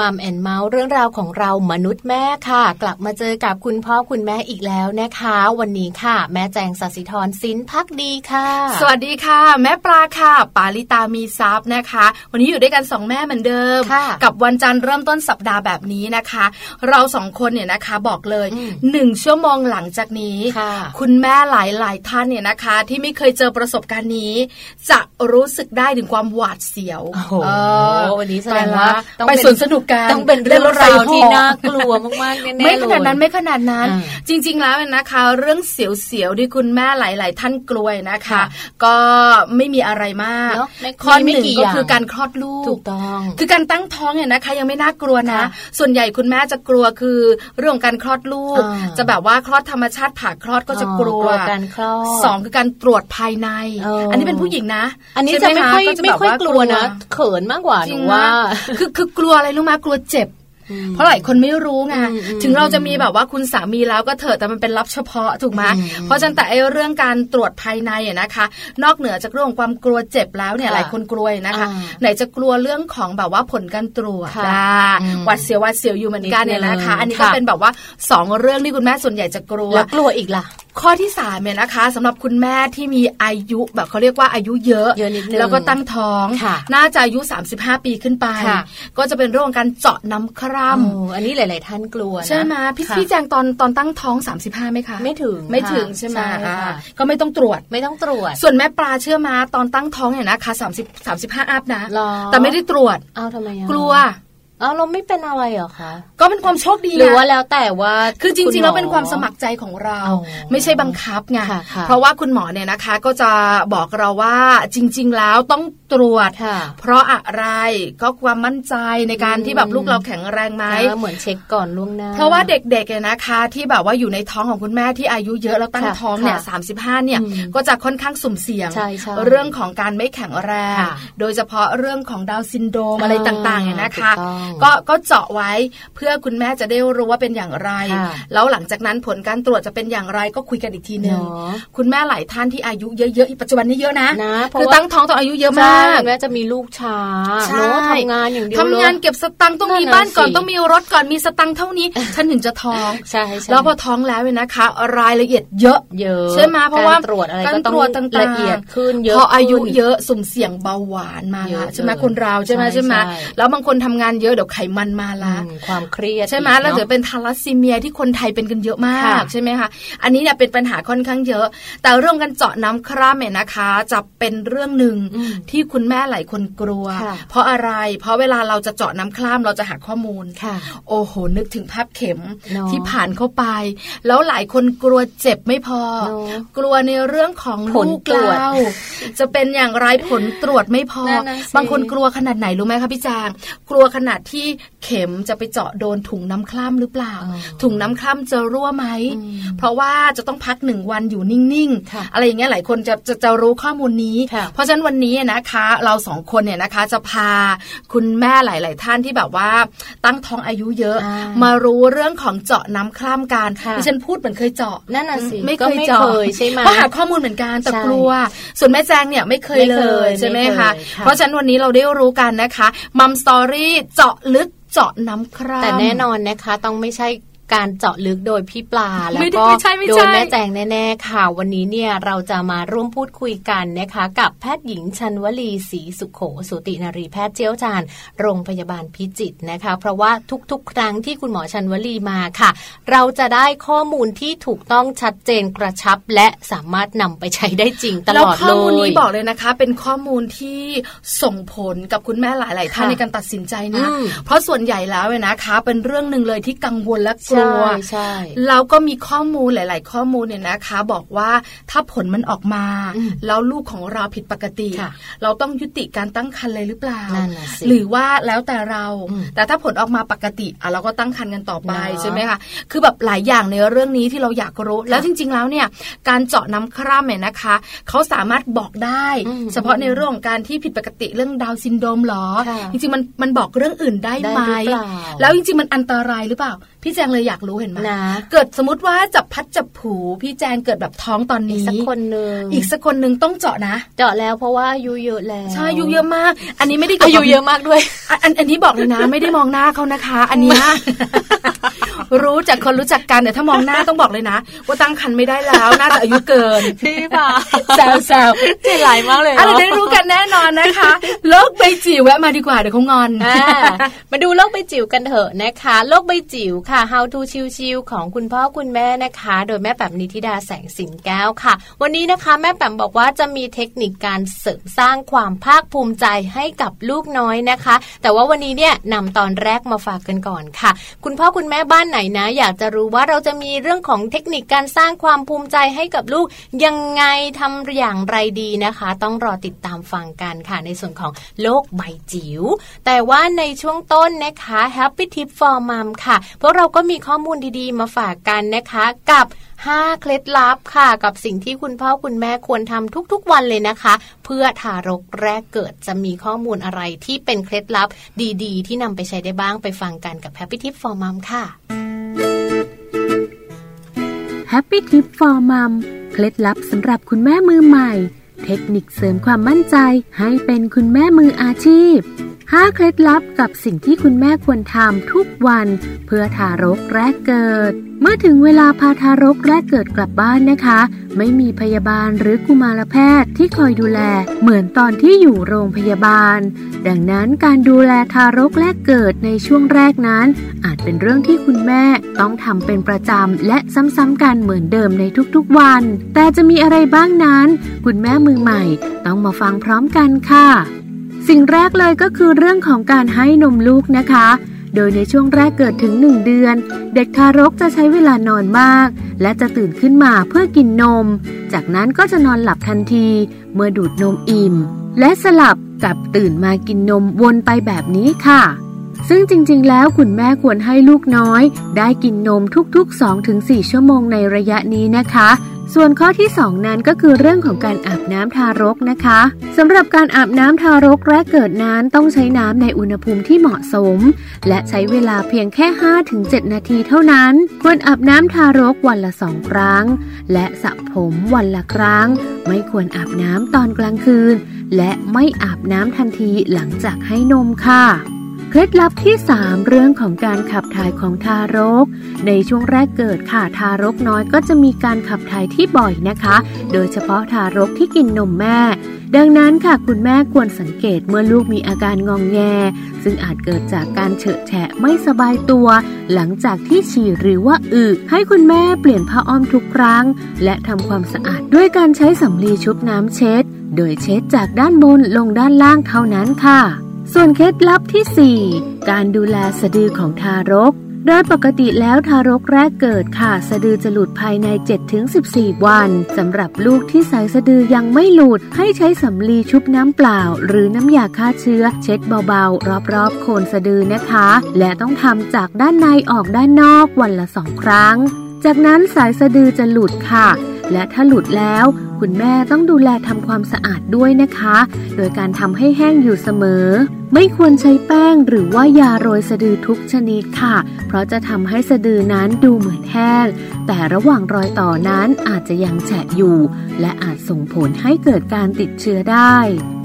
มัมแอนเมาส์เรื่องราวของเรามนุษย์แม่ค่ะ กลับมาเจอกับคุณพ่อคุณแม่อีกแล้วนะคะ วันนี้ค่ะ แม่แจงสัสิธรสินพักดีค่ะ สวัสดีค่ะ แม่ปลาค่ะ ปาลิตามีซับนะคะ วันนี้อยู่ด้วยกันสองแม่เหมือนเดิม กับวันจันทร์เริ่มต้นสัปดาห์แบบนี้นะคะ เราสองคนเนี่ยนะคะบอกเลยหนึ่งชั่วโมงหลังจากนี้คุณแม่หลายหลายท่านเนี่ยนะคะ ที่ไม่เคยเจอประสบการณ์นี้ จะรู้สึกได้ถึงความหวาดเสียวโอ้วันนี้แสดงว่าไปสวนสนุกกันต้องเป็นเรื่องราวที่น่ากลัวมากๆแน่ๆไม่ขนาดนั้นไม่ขนาดนั้น จริง ๆ แล้วนะคะ เรื่องเสียวๆที่คุณแม่หลาย ๆ ท่านกลัวนะคะ ก็ไม่มีอะไรมากข้อหนึ่งก็คือการคลอดลูกถูกต้อง คือการตั้งท้องเนี่ยนะคะ ยังไม่น่ากลัวนะ ส่วนใหญ่คุณแม่จะกลัวคือเรื่องการคลอดลูก จะแบบว่าคลอดธรรมชาติผ่าคลอดก็จะกลัวการคลอดสองคือการตรวจภายใน อันนี้เป็นผู้หญิงนะ อันนี้จะไม่ค่อยไม่ค่อยกลัวนะ เขินมากกว่าหนูว่าคือคือกลัวอะไรรู้มากลัวเจ็บ เพราะหลายคนไม่รู้ไงถึงเราจะมีแบบว่าคุณสามีแล้วก็เถอะแต่มันเป็นลับเฉพาะถูกไหมเพราะฉะนั้นแต่ไอ้เรื่องการตรวจภายในอะนะคะ นอกเหนือจากเรื่องความกลัวเจ็บแล้วเนี่ยหลายคนกลัวนะคะ ไหนจะกลัวเรื่องของแบบว่าผลการตรวจหวัดเสียวหวัดเสียวอยู่เหมือนกันเนี่ยนะคะ อันนี้ก็เป็นแบบว่าสองเรื่องที่คุณแม่ส่วนใหญ่จะกลัวแล้วกลัวอีกล่ะข้อที่สามเนี่ยนะคะสำหรับคุณแม่ที่มีอายุแบบเขาเรียกว่าอายุเยอะเยอะนิดนึงแล้วก็ตั้งท้อง น่าจะอายุ 35 ปีขึ้นไป ก็จะเป็นเรื่องการเจาะน้ำคร่ำอันนี้หลาย ๆ ท่านกลัวใช่ไหมพี่พี่แจงตอนตอนตั้งท้อง 35ไหมคะไม่ถึงไม่ถึงใช่ไหมก็ไม่ต้องตรวจไม่ต้องตรวจ ส่วนแม่ปลาเชื่อมาตอนตั้งท้องเนี่ยนะคะ30 35อัพนะแต่ไม่ได้ตรวจเอาทำไมกลัวอ้าวเราไม่เป็นอะไรเหรอคะ ก็เป็นความโชคดีหรือว่าแล้วแต่ว่า คือจริงๆแล้วเป็นความสมัครใจของเรา ไม่ใช่บังคับไงเพราะว่าคุณหมอเนี่ยนะคะ ก็จะบอกเราว่าจริง ๆ แล้วต้อง ตรวจ เพราะอะไรก็ความมั่นใจในการที่แบบลูกเราแข็งแรงไหมเหมือนเช็คก่อนล่วงหน้าเพราะว่าเด็กๆเนี่ยนะคะ ที่แบบว่าอยู่ในท้องของคุณแม่ที่อายุเยอะแล้วตั้งท้องเนี่ยสาเนี่ยก็จะค่อนข้างสุ่มเสี่ยง เรื่องของการไม่แข็งแรง โดยเฉพาะเรื่องของดาวซินโดมอะไรต่างๆเนี่ยนะคะ ก็ก็เจาะไว้เพื่อคุณแม่จะได้รู้ว่าเป็นอย่างไร แล้วหลังจากนั้นผลการตรวจจะเป็นอย่างไรก็คุยกันอีกทีหนึ่งคุณแม่หลายท่านที่อายุเยอะๆปัจจุบันนี้เยอะนะคือตั้งท้องตอนอายุเยอะมากแม่จะมีลูกช้าทำงานอย่างเดียวทำงานเก็บสตังค์ต้องมีบ้านก่อนต้องมีรถก่อนมีสตังค์เท่านี้ ฉันถึงจะท้องใช่แล้วพอท้องแล้วเนี่ยนะคะ รายละเอียดเยอะเยอะใช่ไหมเพราะว่าตรวจอะไรก็ต้องละเอียดขึ้นเยอะพออายุเยอะสุ่มเสี่ยงเบาหวานมาละใช่ไหมคนเราใช่ไหมใช่ไหมแล้วบางคนทำงานเยอะเดี๋ยวไขมันมาละความเครียดใช่ไหมแล้วเดี๋ยวเป็นทาลัสซีเมียที่คนไทยเป็นกันเยอะมากใช่ไหมคะอันนี้เนี่ยเป็นปัญหาค่อนข้างเยอะ แต่เรื่องการเจาะน้ำคร่ำเนี่ยนะคะ จะเป็นเรื่องหนึ่งที่คุณแม่หลายคนกลัว เพราะอะไร เพราะเวลาเราจะเจาะน้ำคร่ำเราจะหาข้อมูลโอ้โหนึกถึงภาพเข็มที่ผ่านเข้าไป แล้วหลายคนกลัวเจ็บไม่พอ กลัวในเรื่องของลูกเราจะเป็นอย่างไรผลตรวจไม่พอ บางคนกลัวขนาดไหนรู้ไหมคะพี่จางกลัวขนาดที่เข็มจะไปเจาะโดนถุงน้ำคล่ำหรือเปล่า ถุงน้ำคล่ำจะรั่วไหม เพราะว่าจะต้องพักหนึ่งวันอยู่นิ่งๆ อะไรอย่างเงี้ยหลายคนจะจะจะรู้ข้อมูลนี้ เพราะฉะนั้นวันนี้นะคะเราสองคนเนี่ยนะคะ จะพาคุณแม่หลาย ๆ ท่านที่แบบว่าตั้งท้องอายุเยอะ มารู้เรื่องของเจาะน้ำคล่ำกันดิฉันพูดเหมือนเคยเจาะนั่นน่ะสิไม่เคยเจาะใช่ไหมเพราะหาข้อมูลเหมือนกันแต่กลัว ส่วนแม่แจงเนี่ยไม่เคยเลยใช่ไหมคะเพราะฉะนั้นวันนี้เราได้รู้กันนะคะมัมสตอรี่เจาะลึกเจาะน้ำคร่ำแต่แน่นอนนะคะ ต้องไม่ใช่ การเจาะลึกโดยพี่ปลาแล้วก็โดยแม่แจงแน่ๆค่ะ วันนี้เนี่ยเราจะมาร่วมพูดคุยกันนะคะ กับแพทย์หญิงชันวลีศรีสุขโขสุตินารีแพทย์เจียวจานโรงพยาบาลพิจิตรนะคะ เพราะว่าทุกๆ ครั้งที่คุณหมอชันวลีมาค่ะ เราจะได้ข้อมูลที่ถูกต้องชัดเจนกระชับ และสามารถนำไปใช้ได้จริงตลอดเลยข้อมูลนี้บอกเลยนะคะ เป็นข้อมูลที่ส่งผลกับคุณแม่หลาย ๆ ท่านในการตัดสินใจนะเพราะส่วนใหญ่แล้วเนะคะ เป็นเรื่องหนึ่งเลยที่กังวลและกลัวใช่แล้วก็มีข้อมูลหลาย ๆ ข้อมูลเนี่ยนะคะ บอกว่าถ้าผลมันออกมาแล้วลูกของเราผิดปกติ เราต้องยุติการตั้งครรภ์เลยหรือเปล่า หรือว่าแล้วแต่เรา แต่ถ้าผลออกมาปกติอะเราก็ตั้งครรภ์กันต่อไปใช่ไหมคะคือแบบหลายอย่างในเรื่องนี้ที่เราอยากรู้ แล้วจริง ๆ แล้วเนี่ยการเจาะน้ำคร่ำเนี่ยนะคะเขาสามารถบอกได้ เฉพาะในเรื่องของการที่ผิดปกติเรื่องดาวซินโดรมหรอ จริงๆมันมันบอกเรื่องอื่นได้ไหมแล้วจริงๆมันอันตรายหรือเปล่าพี่แจงเลยอยากรู้เห็นไหมนะเกิดสมมติว่าจับพัดจับผูพี่แจงเกิดแบบท้องตอนนี้สักคนหนึ่งอีกสักคนหนึ่งต้องเจาะนะ เจาะแล้วเพราะว่าอายุเยอะแล้วใช่อายุเยอะมาก อันนี้ไม่ได้อายุเยอะมากด้วย อันอันนี้บอกเลยนะ ไม่ได้มองหน้าเขานะคะ อันนี้รู้จากคนรู้จักกันแต่ถ้ามองหน้าต้องบอกเลยนะ ว่าตั้งคันไม่ได้แล้วน่าจะอายุเกินพี่ป่าแซวแซวใจไหลมากเลยอะไรได้รู้กันแน่นอนนะคะโลกใบจิ๋วแวะมาดีกว่าเดี๋ยวเขางอนมาดูโลกใบจิ๋วกันเถอะนะคะโลกใบจิ๋วค่ะ How to ชิวๆของคุณพ่อคุณแม่นะคะ โดยแม่แป๋มนิธิดาแสงสิงแก้วค่ะ วันนี้นะคะ แม่แป๋มบอกว่าจะมีเทคนิคการเสริมสร้างความภาคภูมิใจให้กับลูกน้อยนะคะ แต่ว่าวันนี้เนี่ยนำตอนแรกมาฝากกันก่อนค่ะ คุณพ่อคุณแม่บ้านไหนนะ อยากจะรู้ว่าเราจะมีเรื่องของเทคนิคการสร้างความภูมิใจให้กับลูกยังไงทำอย่างไรดีนะคะ ต้องรอติดตามฟังกันค่ะ ในส่วนของโลกใบจิ๋วแต่ว่าในช่วงต้นนะคะ Happy Tip for Mom ค่ะพวกเราก็มีข้อมูลดีๆ มาฝากกันนะคะ กับ 5 เคล็ดลับค่ะ กับสิ่งที่คุณพ่อคุณแม่ควรทำทุกๆวันเลยนะคะ เพื่อทารกแรกเกิดจะมีข้อมูลอะไรที่เป็นเคล็ดลับดีๆ ที่นำไปใช้ได้บ้างไปฟังกันกับ Happy Tip for Mom ค่ะ Happy Tip for Mom เคล็ดลับสำหรับคุณแม่มือใหม่ เทคนิคเสริมความมั่นใจให้เป็นคุณแม่มืออาชีพ 5 เคล็ดลับกับสิ่งที่คุณแม่ควรทำทุกวัน เพื่อทารกแรกเกิดเมื่อถึงเวลาพาทารกแรกเกิดกลับบ้านนะคะ ไม่มีพยาบาลหรือกุมารแพทย์ที่คอยดูแล เหมือนตอนที่อยู่โรงพยาบาล ดังนั้นการดูแลทารกแรกเกิดในช่วงแรกนั้น อาจเป็นเรื่องที่คุณแม่ต้องทำเป็นประจำและซ้ำๆกันเหมือนเดิมในทุกๆวัน แต่จะมีอะไรบ้างนั้น คุณแม่มือใหม่ต้องมาฟังพร้อมกันค่ะ สิ่งแรกเลยก็คือเรื่องของการให้นมลูกนะคะ โดยในช่วงแรกเกิดถึง 1 เดือน เด็กทารกจะใช้เวลานอนมาก และจะตื่นขึ้นมาเพื่อกินนม จากนั้นก็จะนอนหลับทันที เมื่อดูดนมอิ่ม และสลับกับตื่นมากินนมวนไปแบบนี้ค่ะ ซึ่งจริงๆ แล้วคุณแม่ควรให้ลูกน้อย ได้กินนมทุกๆ 2-4 ชั่วโมงในระยะนี้นะคะ ส่วนข้อที่ 2 นั้นก็คือเรื่องของการอาบน้ำทารกนะคะสำหรับการอาบน้ำทารกแรกเกิดนั้นต้องใช้น้ำในอุณหภูมิที่เหมาะสม และใช้เวลาเพียงแค่ 5-7 นาทีเท่านั้น ควรอาบน้ำทารกวันละสองครั้ง และสระผมวันละครั้ง ไม่ควรอาบน้ำตอนกลางคืน และไม่อาบน้ำทันทีหลังจากให้นมค่ะ เคล็ดลับที่ 3 เรื่องของการขับถ่ายของทารก ในช่วงแรกเกิดค่ะทารกน้อยก็จะมีการขับถ่ายที่บ่อยนะคะ โดยเฉพาะทารกที่กินนมแม่ ดังนั้นค่ะคุณแม่ควรสังเกตเมื่อลูกมีอาการงองแง ซึ่งอาจเกิดจากการเฉอะแฉะไม่สบายตัว หลังจากที่ฉี่หรือว่าอึให้คุณแม่เปลี่ยนผ้าอ้อมทุกครั้ง และทำความสะอาดด้วยการใช้สำลีชุบน้ำเช็ด โดยเช็ดจากด้านบนลงด้านล่างเท่านั้นค่ะ ส่วนเคล็ดลับที่ 4 การดูแลสะดือของทารก โดยปกติแล้วทารกแรกเกิดค่ะ สะดือจะหลุดภายใน 7-14 วันสำหรับลูกที่สายสะดือยังไม่หลุด ให้ใช้สำลีชุบน้ำเปล่า หรือน้ำยาฆ่าเชื้อ เช็ดเบาๆ รอบๆ โคนสะดือนะคะ และต้องทำจากด้านในออกด้านนอกวันละสองครั้ง จากนั้นสายสะดือจะหลุดค่ะ และถ้าหลุดแล้วคุณแม่ต้องดูแลทำความสะอาดด้วยนะคะ โดยการทำให้แห้งอยู่เสมอ ไม่ควรใช้แป้งหรือว่ายาโรยสะดือทุกชนิดค่ะ เพราะจะทำให้สะดือนั้นดูเหมือนแห้ง แต่ระหว่างรอยต่อนั้นอาจจะยังแฉะอยู่ และอาจส่งผลให้เกิดการติดเชื้อได้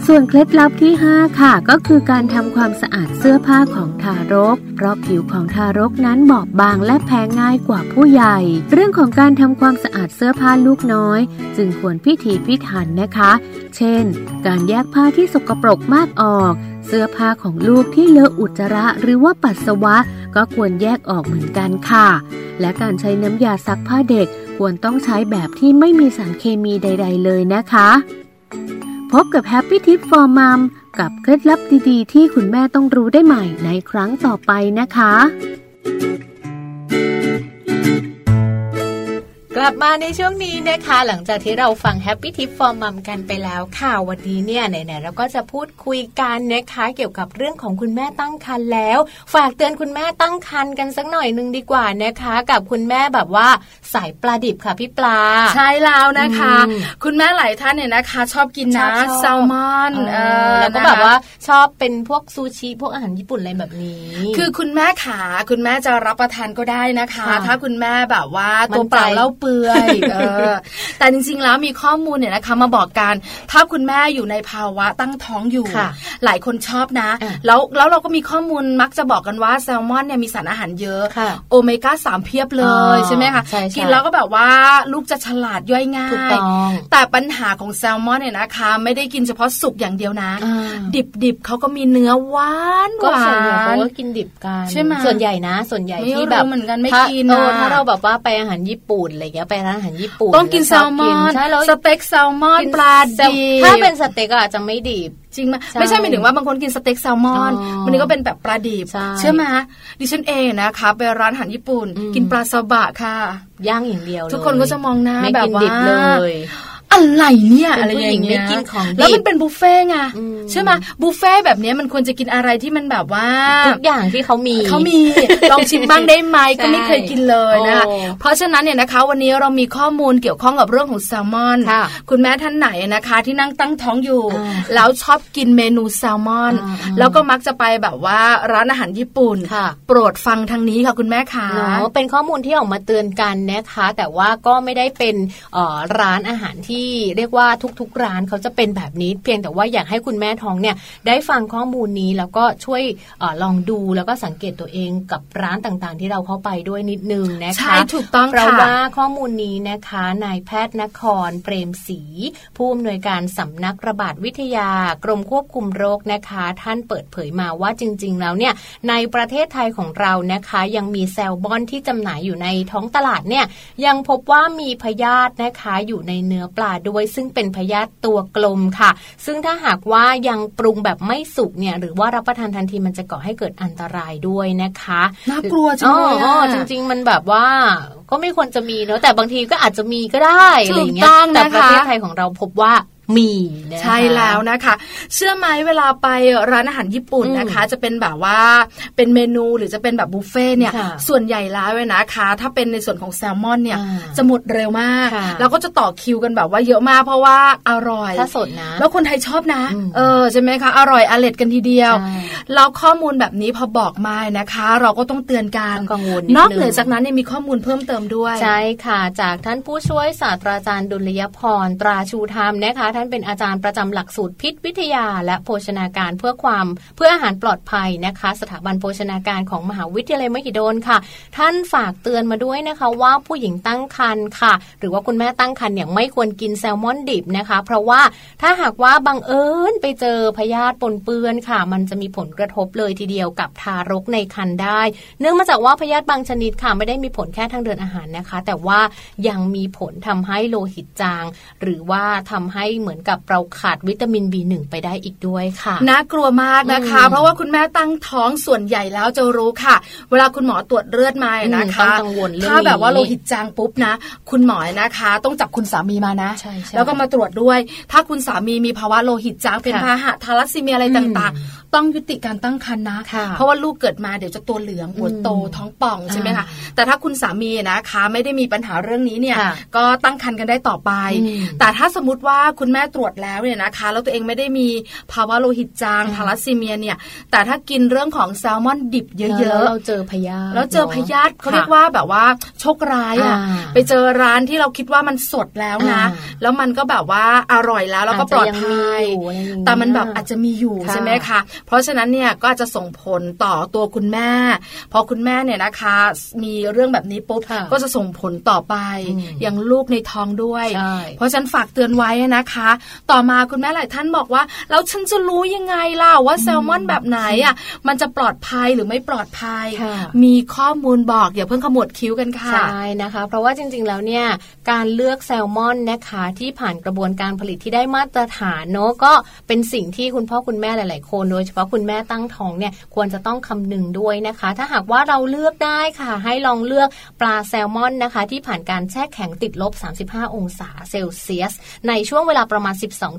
ส่วนเคล็ดลับที่ 5 ค่ะ ก็คือการทำความสะอาดเสื้อผ้าของทารก เพราะผิวของทารกนั้นบอบบางและแพ้ง่ายกว่าผู้ใหญ่ เรื่องของการทำความสะอาดเสื้อผ้าลูกน้อย จึงควรพิถีพิถันนะคะ เช่น การแยกผ้าที่สกปรกมากออก เสื้อผ้าของลูกที่เลอะอุจจาระหรือว่าปัสสาวะ ก็ควรแยกออกเหมือนกันค่ะ และการใช้น้ำยาซักผ้าเด็กควรต้องใช้แบบที่ไม่มีสารเคมีใด ๆ เลยนะคะ พบกับ Happy Tip for Mom กับเคล็ดลับดีๆ ที่คุณแม่ต้องรู้ได้ใหม่ในครั้งต่อไปนะคะ ลับมาในช่วงนี้นะคะ หลังจากที่เราฟัง Happy Tip for Mom กันไปแล้วค่ะวันนี้เนี่ยไหนๆเราก็จะพูดคุยกันนะคะเกี่ยวกับเรื่องของคุณแม่ตั้งครรภ์แล้ว ฝากเตือนคุณแม่ตั้งครรภ์กันสักหน่อยนึงดีกว่านะคะ กับคุณแม่แบบว่า สายปลาดิบค่ะพี่ปลา ใช่แล้วนะคะอืมคุณแม่หลายท่านเนี่ยนะคะ ชอบกินชอนะบชอบแซลมอนเอเอออแล้วก็นะคะแบบว่าชอบเป็นพวกซูชิพวกอาหารญี่ปุ่นอะไรแบบนี้ คือคุณแม่ขาคุณแม่จะรับประทานก็ได้นะคะค่ะถ้าคุณแม่แบบว่ามั่ตัวนใจเปล่าเล่าเปื่อยเออแต่จริงๆแล้วมีข้อมูลเนี่ยนะคะมาบอกกันถ้าคุณแม่อยู่ในภาวะตั้งท้องอยู่ค่ะหลายคนชอบนะอะแล้วแล้วเราก็มีข้อมูลมักจะบอกกันว่าแซลมอนเนี่ยมีสารอาหารเยอะค่ะโอเมก้าสามเพียบเลอ๋ยอใช่ไหมคะใช่ใช่กินแล้วก็แบบว่าลูกจะฉลาดย่อยง่าถูกยต้องแต่ปัญหาของแซลมอนเนี่ยนะคะ ไม่ได้กินเฉพาะสุกอย่างเดียวนะอ่าดิบดิบๆเขาก็มีเนื้อหวานหก็วาส่วนใหญ่เขานก็กินดิบกันใช่ไหมส่วนใหญ่นะ ส่วนใหญ่ไม่ที่แบบรู้เหมือนกันไม่ถ้ากินเอออะถ้าเราแบบว่าไปอาหารญี่ปุ่นอะไรเงี้ยไปร้านอาหารญี่ปุ่นต้องกินแซชลบมอนใช่แล้วสเต็กแซลมอนกินปลาแซลดิบถ้าเป็นสเต็กอะอาจจะไม่ดิบจริงไหมใช่ไม่ใช่หมายถึงว่าบางคนกินสเต็กแซลมอนอ๋อวันนี้ก็เป็นแบบปลาดิบใช่เชื่อไหมดิฉันเองนะคะไปร้านอาหารญี่ปุ่นอืมกินปลาซาบะค่ะย่างอย่างเดียวเลยทุกคนก็จะมองหน้าไม่แบบกินว่าดิบเลย อะไรเนี่ยอะไรอย่างเงี้ยกินของแล้วมันเป็นบุฟเฟ่ไงใช่ไหมบุฟเฟ่แบบนี้มันควรจะกินอะไรที่มันแบบว่าทุกอย่างที่เขามีเขามีลองชิมบ้างได้ไหมก็ไม่เคยกินเลยนะคะเพราะฉะนั้นเนี่ยนะคะ วันนี้เรามีข้อมูลเกี่ยวข้องกับเรื่องของแซลมอนคุณแม่ท่านไหนนะคะ ที่นั่งตั้งท้องอยู่ แล้วชอบกินเมนูแซลมอน แล้วก็มักจะไปแบบว่าร้านอาหารญี่ปุ่นโปรดฟังทางนี้ค่ะคุณแม่ค่ะเป็นข้อมูลที่ออกมาเตือนกันนะคะ แต่ว่าก็ไม่ได้เป็นร้านอาหารที่เรียกว่าทุกๆร้านเขาจะเป็นแบบนี้ เพียงแต่ว่าอยากให้คุณแม่ท้องเนี่ยได้ฟังข้อมูลนี้แล้วก็ช่วยอลองดูแล้วก็สังเกตตัวเองกับร้านต่างๆ ที่เราเข้าไปด้วยนิดนึงนะคะใช่ถูกต้องเพราะว่าข้อมูลนี้นะคะนายแพทย์นครเปรมศรีผู้อำนวยการสำนักระบาดวิทยากรมควบคุมโรคนะคะ ท่านเปิดเผยมาว่าจริง ๆ แล้วเนี่ยในประเทศไทยของเรานะคะ ยังมีแซลบอนที่จำหน่ายอยู่ในท้องตลาดเนี่ยยังพบว่ามีพยาธินะคะอยู่ในเนื้อปลาด้วยซึ่งเป็นพยาธิตัวกลมค่ะ ซึ่งถ้าหากว่ายังปรุงแบบไม่สุกเนี่ยหรือว่ารับประทานทันทีมันจะก่อให้เกิดอันตรายด้วยนะคะน่ากลัวจังเลยจริง ๆ มันแบบว่าก็ไม่ควรจะมีเนอะแต่บางทีก็อาจจะมีก็ได้อะไรอย่างเงี้ยแต่ประเทศไทยของเราพบว่า มีใช่แล้วนะคะ เชื่อไหมเวลาไปร้านอาหารญี่ปุ่นนะคะ จะเป็นแบบว่าเป็นเมนูหรือจะเป็นแบบบุฟเฟ่เนี่ยส่วนใหญ่แล้วเลยนะคะ ถ้าเป็นในส่วนของแซลมอนเนี่ยจะหมดเร็วมาก แล้วก็จะต่อคิวกันแบบว่าเยอะมากเพราะว่าอร่อยถ้าสดนะ แล้วคนไทยชอบนะ เออใช่ไหมคะอร่อยอร่อยกันทีเดียวแล้วข้อมูลแบบนี้พอบอกมานะคะ เราก็ต้องเตือนกันนอกเหนือจากนั้นเนี่ยมีข้อมูลเพิ่มเติมด้วยใช่ค่ะ จากท่านผู้ช่วยศาสตราจารย์ดุลยพรตราชูธรรมนะคะท่านเป็นอาจารย์ประจำหลักสูตรพิษวิทยา และโภชนาการเพื่อความเพื่ออาหารปลอดภัยนะคะ สถาบันโภชนาการของมหาวิทยาลัยมหิดลค่ะ ท่านฝากเตือนมาด้วยนะคะ ว่าผู้หญิงตั้งครรภ์ค่ะ หรือว่าคุณแม่ตั้งครรภ์เนี่ยไม่ควรกินแซลมอนดิบนะคะ เพราะว่าถ้าหากว่าบังเอิญไปเจอพยาธิปนเปื้อนค่ะ มันจะมีผลกระทบเลยทีเดียวกับทารกในครรภ์ได้ เนื่องมาจากว่าพยาธิบางชนิดค่ะไม่ได้มีผลแค่ทางเดินอาหารนะคะ แต่ว่ายังมีผลทำให้โลหิตจาง หรือว่าทำให้เหมือนกับเราขาดวิตามิน B1 ไปได้อีกด้วยค่ะน่ากลัวมากนะคะ เพราะว่าคุณแม่ตั้งท้องส่วนใหญ่แล้วจะรู้ค่ะ เวลาคุณหมอตรวจเลือดมานะคะถ้าแบบว่าโลหิตจางปุ๊บนะ คุณหมอนะคะ ต้องจับคุณสามีมานะแล้วก็มาตรวจด้วย ถ้าคุณสามีมีภาวะโลหิตจางเป็นพาหะทารัสซีเมียอะไรต่างๆ ต้องยุติการตั้งครรภ์นะ เพราะว่าลูกเกิดมาเดี๋ยวจะตัวเหลืองหัวโตท้องป่องใช่ไหมคะแต่ถ้าคุณสามีนะคะ ไม่ได้มีปัญหาเรื่องนี้เนี่ยก็ตั้งครรภ์กันได้ต่อไป แต่ถ้าสมมติว่าคุณแม่ตรวจแล้วเนี่ยนะคะ แล้วตัวเองไม่ได้มีภาวะโลหิตจางทารัสซีเมียเนี่ย แต่ถ้ากินเรื่องของแซลมอนดิบเยอะๆเราเจอพยาธิแล้วเจอพยาธิเขาเรียกว่าแบบว่าโชคร้ายอะไปเจอร้านที่เราคิดว่ามันสดแล้วนะ แล้วมันก็แบบว่าอร่อยแล้วแล้วก็ปลอดภัยแต่มันแบบอาจจะมีอยู่ใช่ไหมคะเพราะฉะนั้นเนี่ยก็จะส่งผลต่อตัวคุณแม่ พอคุณแม่เนี่ยนะคะ มีเรื่องแบบนี้ปุ๊บก็จะส่งผลต่อไปอย่างลูกในท้องด้วย เพราะฉะนั้นฝากเตือนไว้นะคะต่อมาคุณแม่หลายท่านบอกว่า แล้วฉันจะรู้ยังไงล่ะว่าแซลมอนแบบไหนอะมันจะปลอดภัยหรือไม่ปลอดภัย มีข้อมูลบอกอย่าเพิ่งขมวดคิ้วกันค่ะใช่นะคะ เพราะว่าจริง ๆ แล้วเนี่ยการเลือกแซลมอนนะคะที่ผ่านกระบวนการผลิตที่ได้มาตรฐานเนาะก็เป็นสิ่งที่คุณพ่อคุณแม่หลาย ๆ คน โดยเฉพาะคุณแม่ตั้งท้องเนี่ยควรจะต้องคำนึงด้วยนะคะ ถ้าหากว่าเราเลือกได้ค่ะ ให้ลองเลือกปลาแซลมอนนะคะ ที่ผ่านการแช่แข็งติดลบ 35 องศาเซลเซียส ในช่วงเวลาประมาณ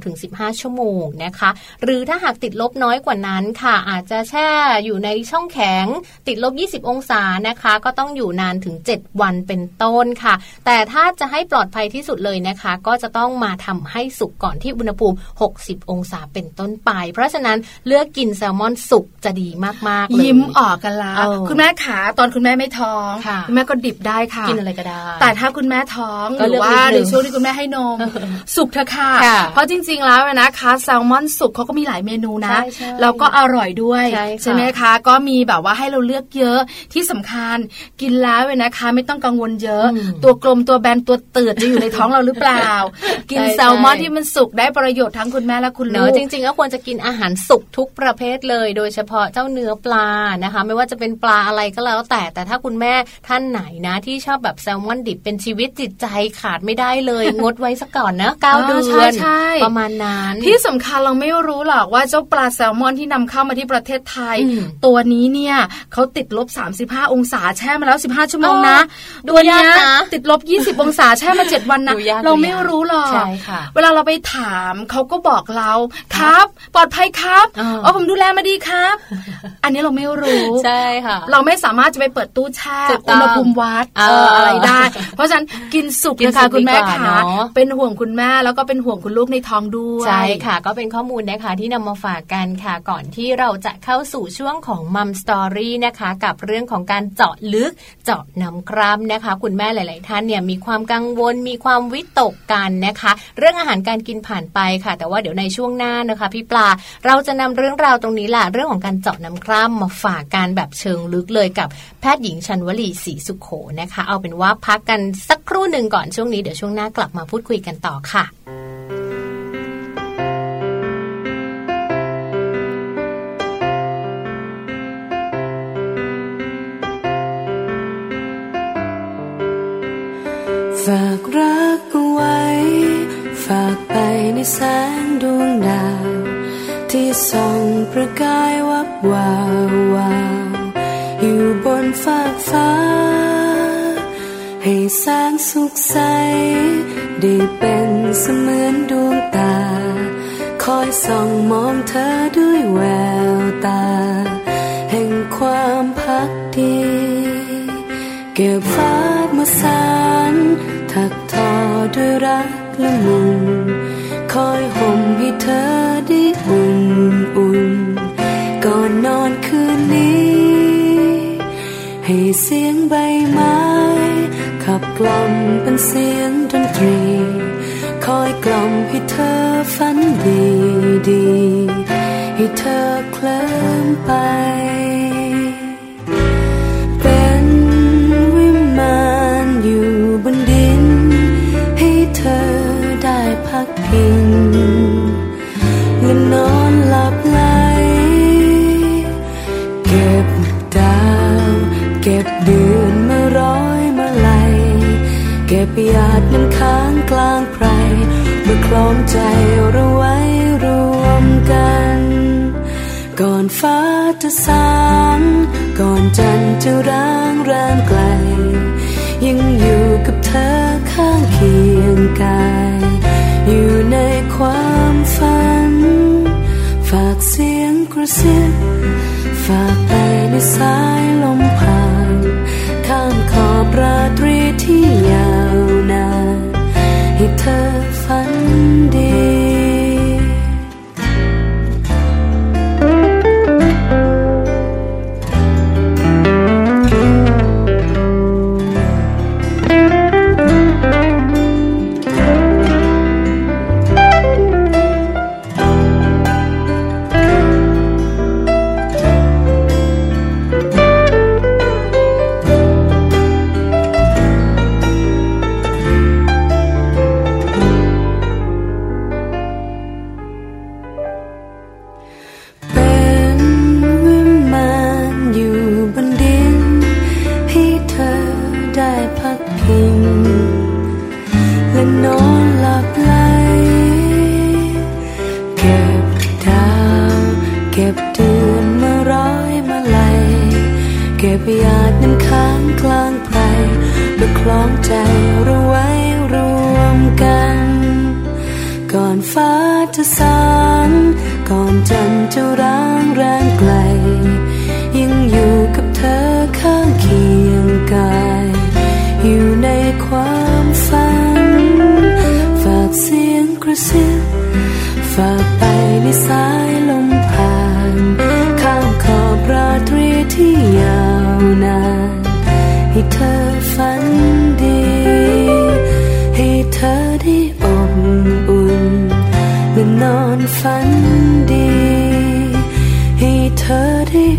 12-15 ชั่วโมงนะคะ หรือถ้าหากติดลบน้อยกว่านั้นค่ะ อาจจะแช่อยู่ในช่องแข็งติดลบ 20 องศานะคะ ก็ต้องอยู่นานถึง 7 วันเป็นต้นค่ะ แต่ถ้าจะให้ปลอดภัยที่สุดเลยนะคะ ก็จะต้องมาทำให้สุกก่อนที่อุณหภูมิ 60 องศาเป็นต้นไป เพราะฉะนั้นเลือกกินแซลมอนสุกจะดีมากๆเลยยิ้มออกกันแล้วคุณแม่ขาตอนคุณแม่ไม่ท้องคุณแม่ก็ดิบได้ค่ะกินอะไรก็ได้ แต่ถ้าคุณแม่ท้องหรือว่าในช่วงที่คุณแม่ให้นม สุกเถอะค่ะเพราะจริง ๆ แล้วนะคะแซลมอนสุกเขาก็มีหลายเมนูนะแล้วก็อร่อยด้วยใช่ไหมคะก็มีแบบว่าให้เราเลือกเยอะที่สำคัญกินแล้วเลยนะคะ ไม่ต้องกังวลเยอะ ตัวกลมตัวแบนตัวเตือดจะอยู่ในท้องเราหรือเปล่า กินแซลมอนที่มันสุกได้ประโยชน์ทั้งคุณแม่และคุณลูกจริงๆก็ควรจะกินอาหารสุกทุกประเภทเลย โดยเฉพาะเจ้าเนื้อปลานะคะ ไม่ว่าจะเป็นปลาอะไรก็แล้วแต่แต่ถ้าคุณแม่ท่านไหนนะ ที่ชอบแบบแซลมอนดิบเป็นชีวิตจิตใจขาดไม่ได้เลย งดไว้สักก่อนนะเก้าเดือนใช่ประมาณนั้นที่สำคัญเราไม่รู้หรอกว่าเจ้าปลาแซลมอนที่นำเข้ามาที่ประเทศไทยอืมตัวนี้เนี่ยเขาติดลบ 35 องศาแช่มาแล้ว 15 ชั่วโมงนะดูตัวเนี้ยากนะติดลบ 20 องศาแช่มา 7 วันนะดูยากเราไม่ดูยากรู้หรอกใช่ค่ะเวลาเราไปถามเขาก็บอกเราครับ ปลอดภัยครับอ่าอ๋อผมดูแลมาดีครับ อันนี้เราไม่รู้ใช่ค่ะ เราไม่สามารถจะไปเปิดตู้แช่ถูกต้อุองณหภูมิวัดเออเอออะไรได้ เพราะฉะนั้นกินสุกกินนะคะสุกคุณแม่ดีกว่าค่ะเนอะเป็นห่วงคุณแม่แล้วก็เป็นห่วงคุณลูกในท้องด้วย ใช่ค่ะ ก็เป็นข้อมูลนะคะที่นำมาฝากกันค่ะ ก่อนที่เราจะเข้าสู่ช่วงของมัมสตอรี่นะคะ กับเรื่องของการเจาะลึกเจาะน้ำคร่ำนะคะ คุณแม่หลาย ๆ ท่านเนี่ยมีความกังวลมีความวิตกกันนะคะ เรื่องอาหารการกินผ่านไปค่ะ แต่ว่าเดี๋ยวในช่วงหน้านะคะ พี่ปลาเราจะนำเรื่องราวตรงนี้แหละเรื่องของการเจาะน้ำคร่ำมาฝากกันแบบเชิงลึกเลยกับแพทย์หญิงชันวลีศรีสุขโขนะคะ เอาเป็นว่าพักกันสักครู่หนึ่งก่อนช่วงนี้เดี๋ยวช่วงหน้ากลับมาพูดคุยกันต่อค่ะ สุขใส ได้เป็นเสมือนดวงตา คอยส่องมองเธอด้วยแววตา แห่งความพักดี เก็บฟ้ามาสานถักทอด้วยรักละมุนคอยห่มให้เธอได้อุ่นอุ่นก่อนนอนคืนนี้ ให้เสียง กล่อมเป็นเสียงดนตรี คอยกล่อมให้เธอฝันดีดีให้เธอเคลิ้มไป หยาดน้ำค้างกลางไพรมาคล้องใจเราไว้รวมกัน ก่อนฟ้าจะสางก่อนจันทร์จะร้างแรมไกล ยังอยู่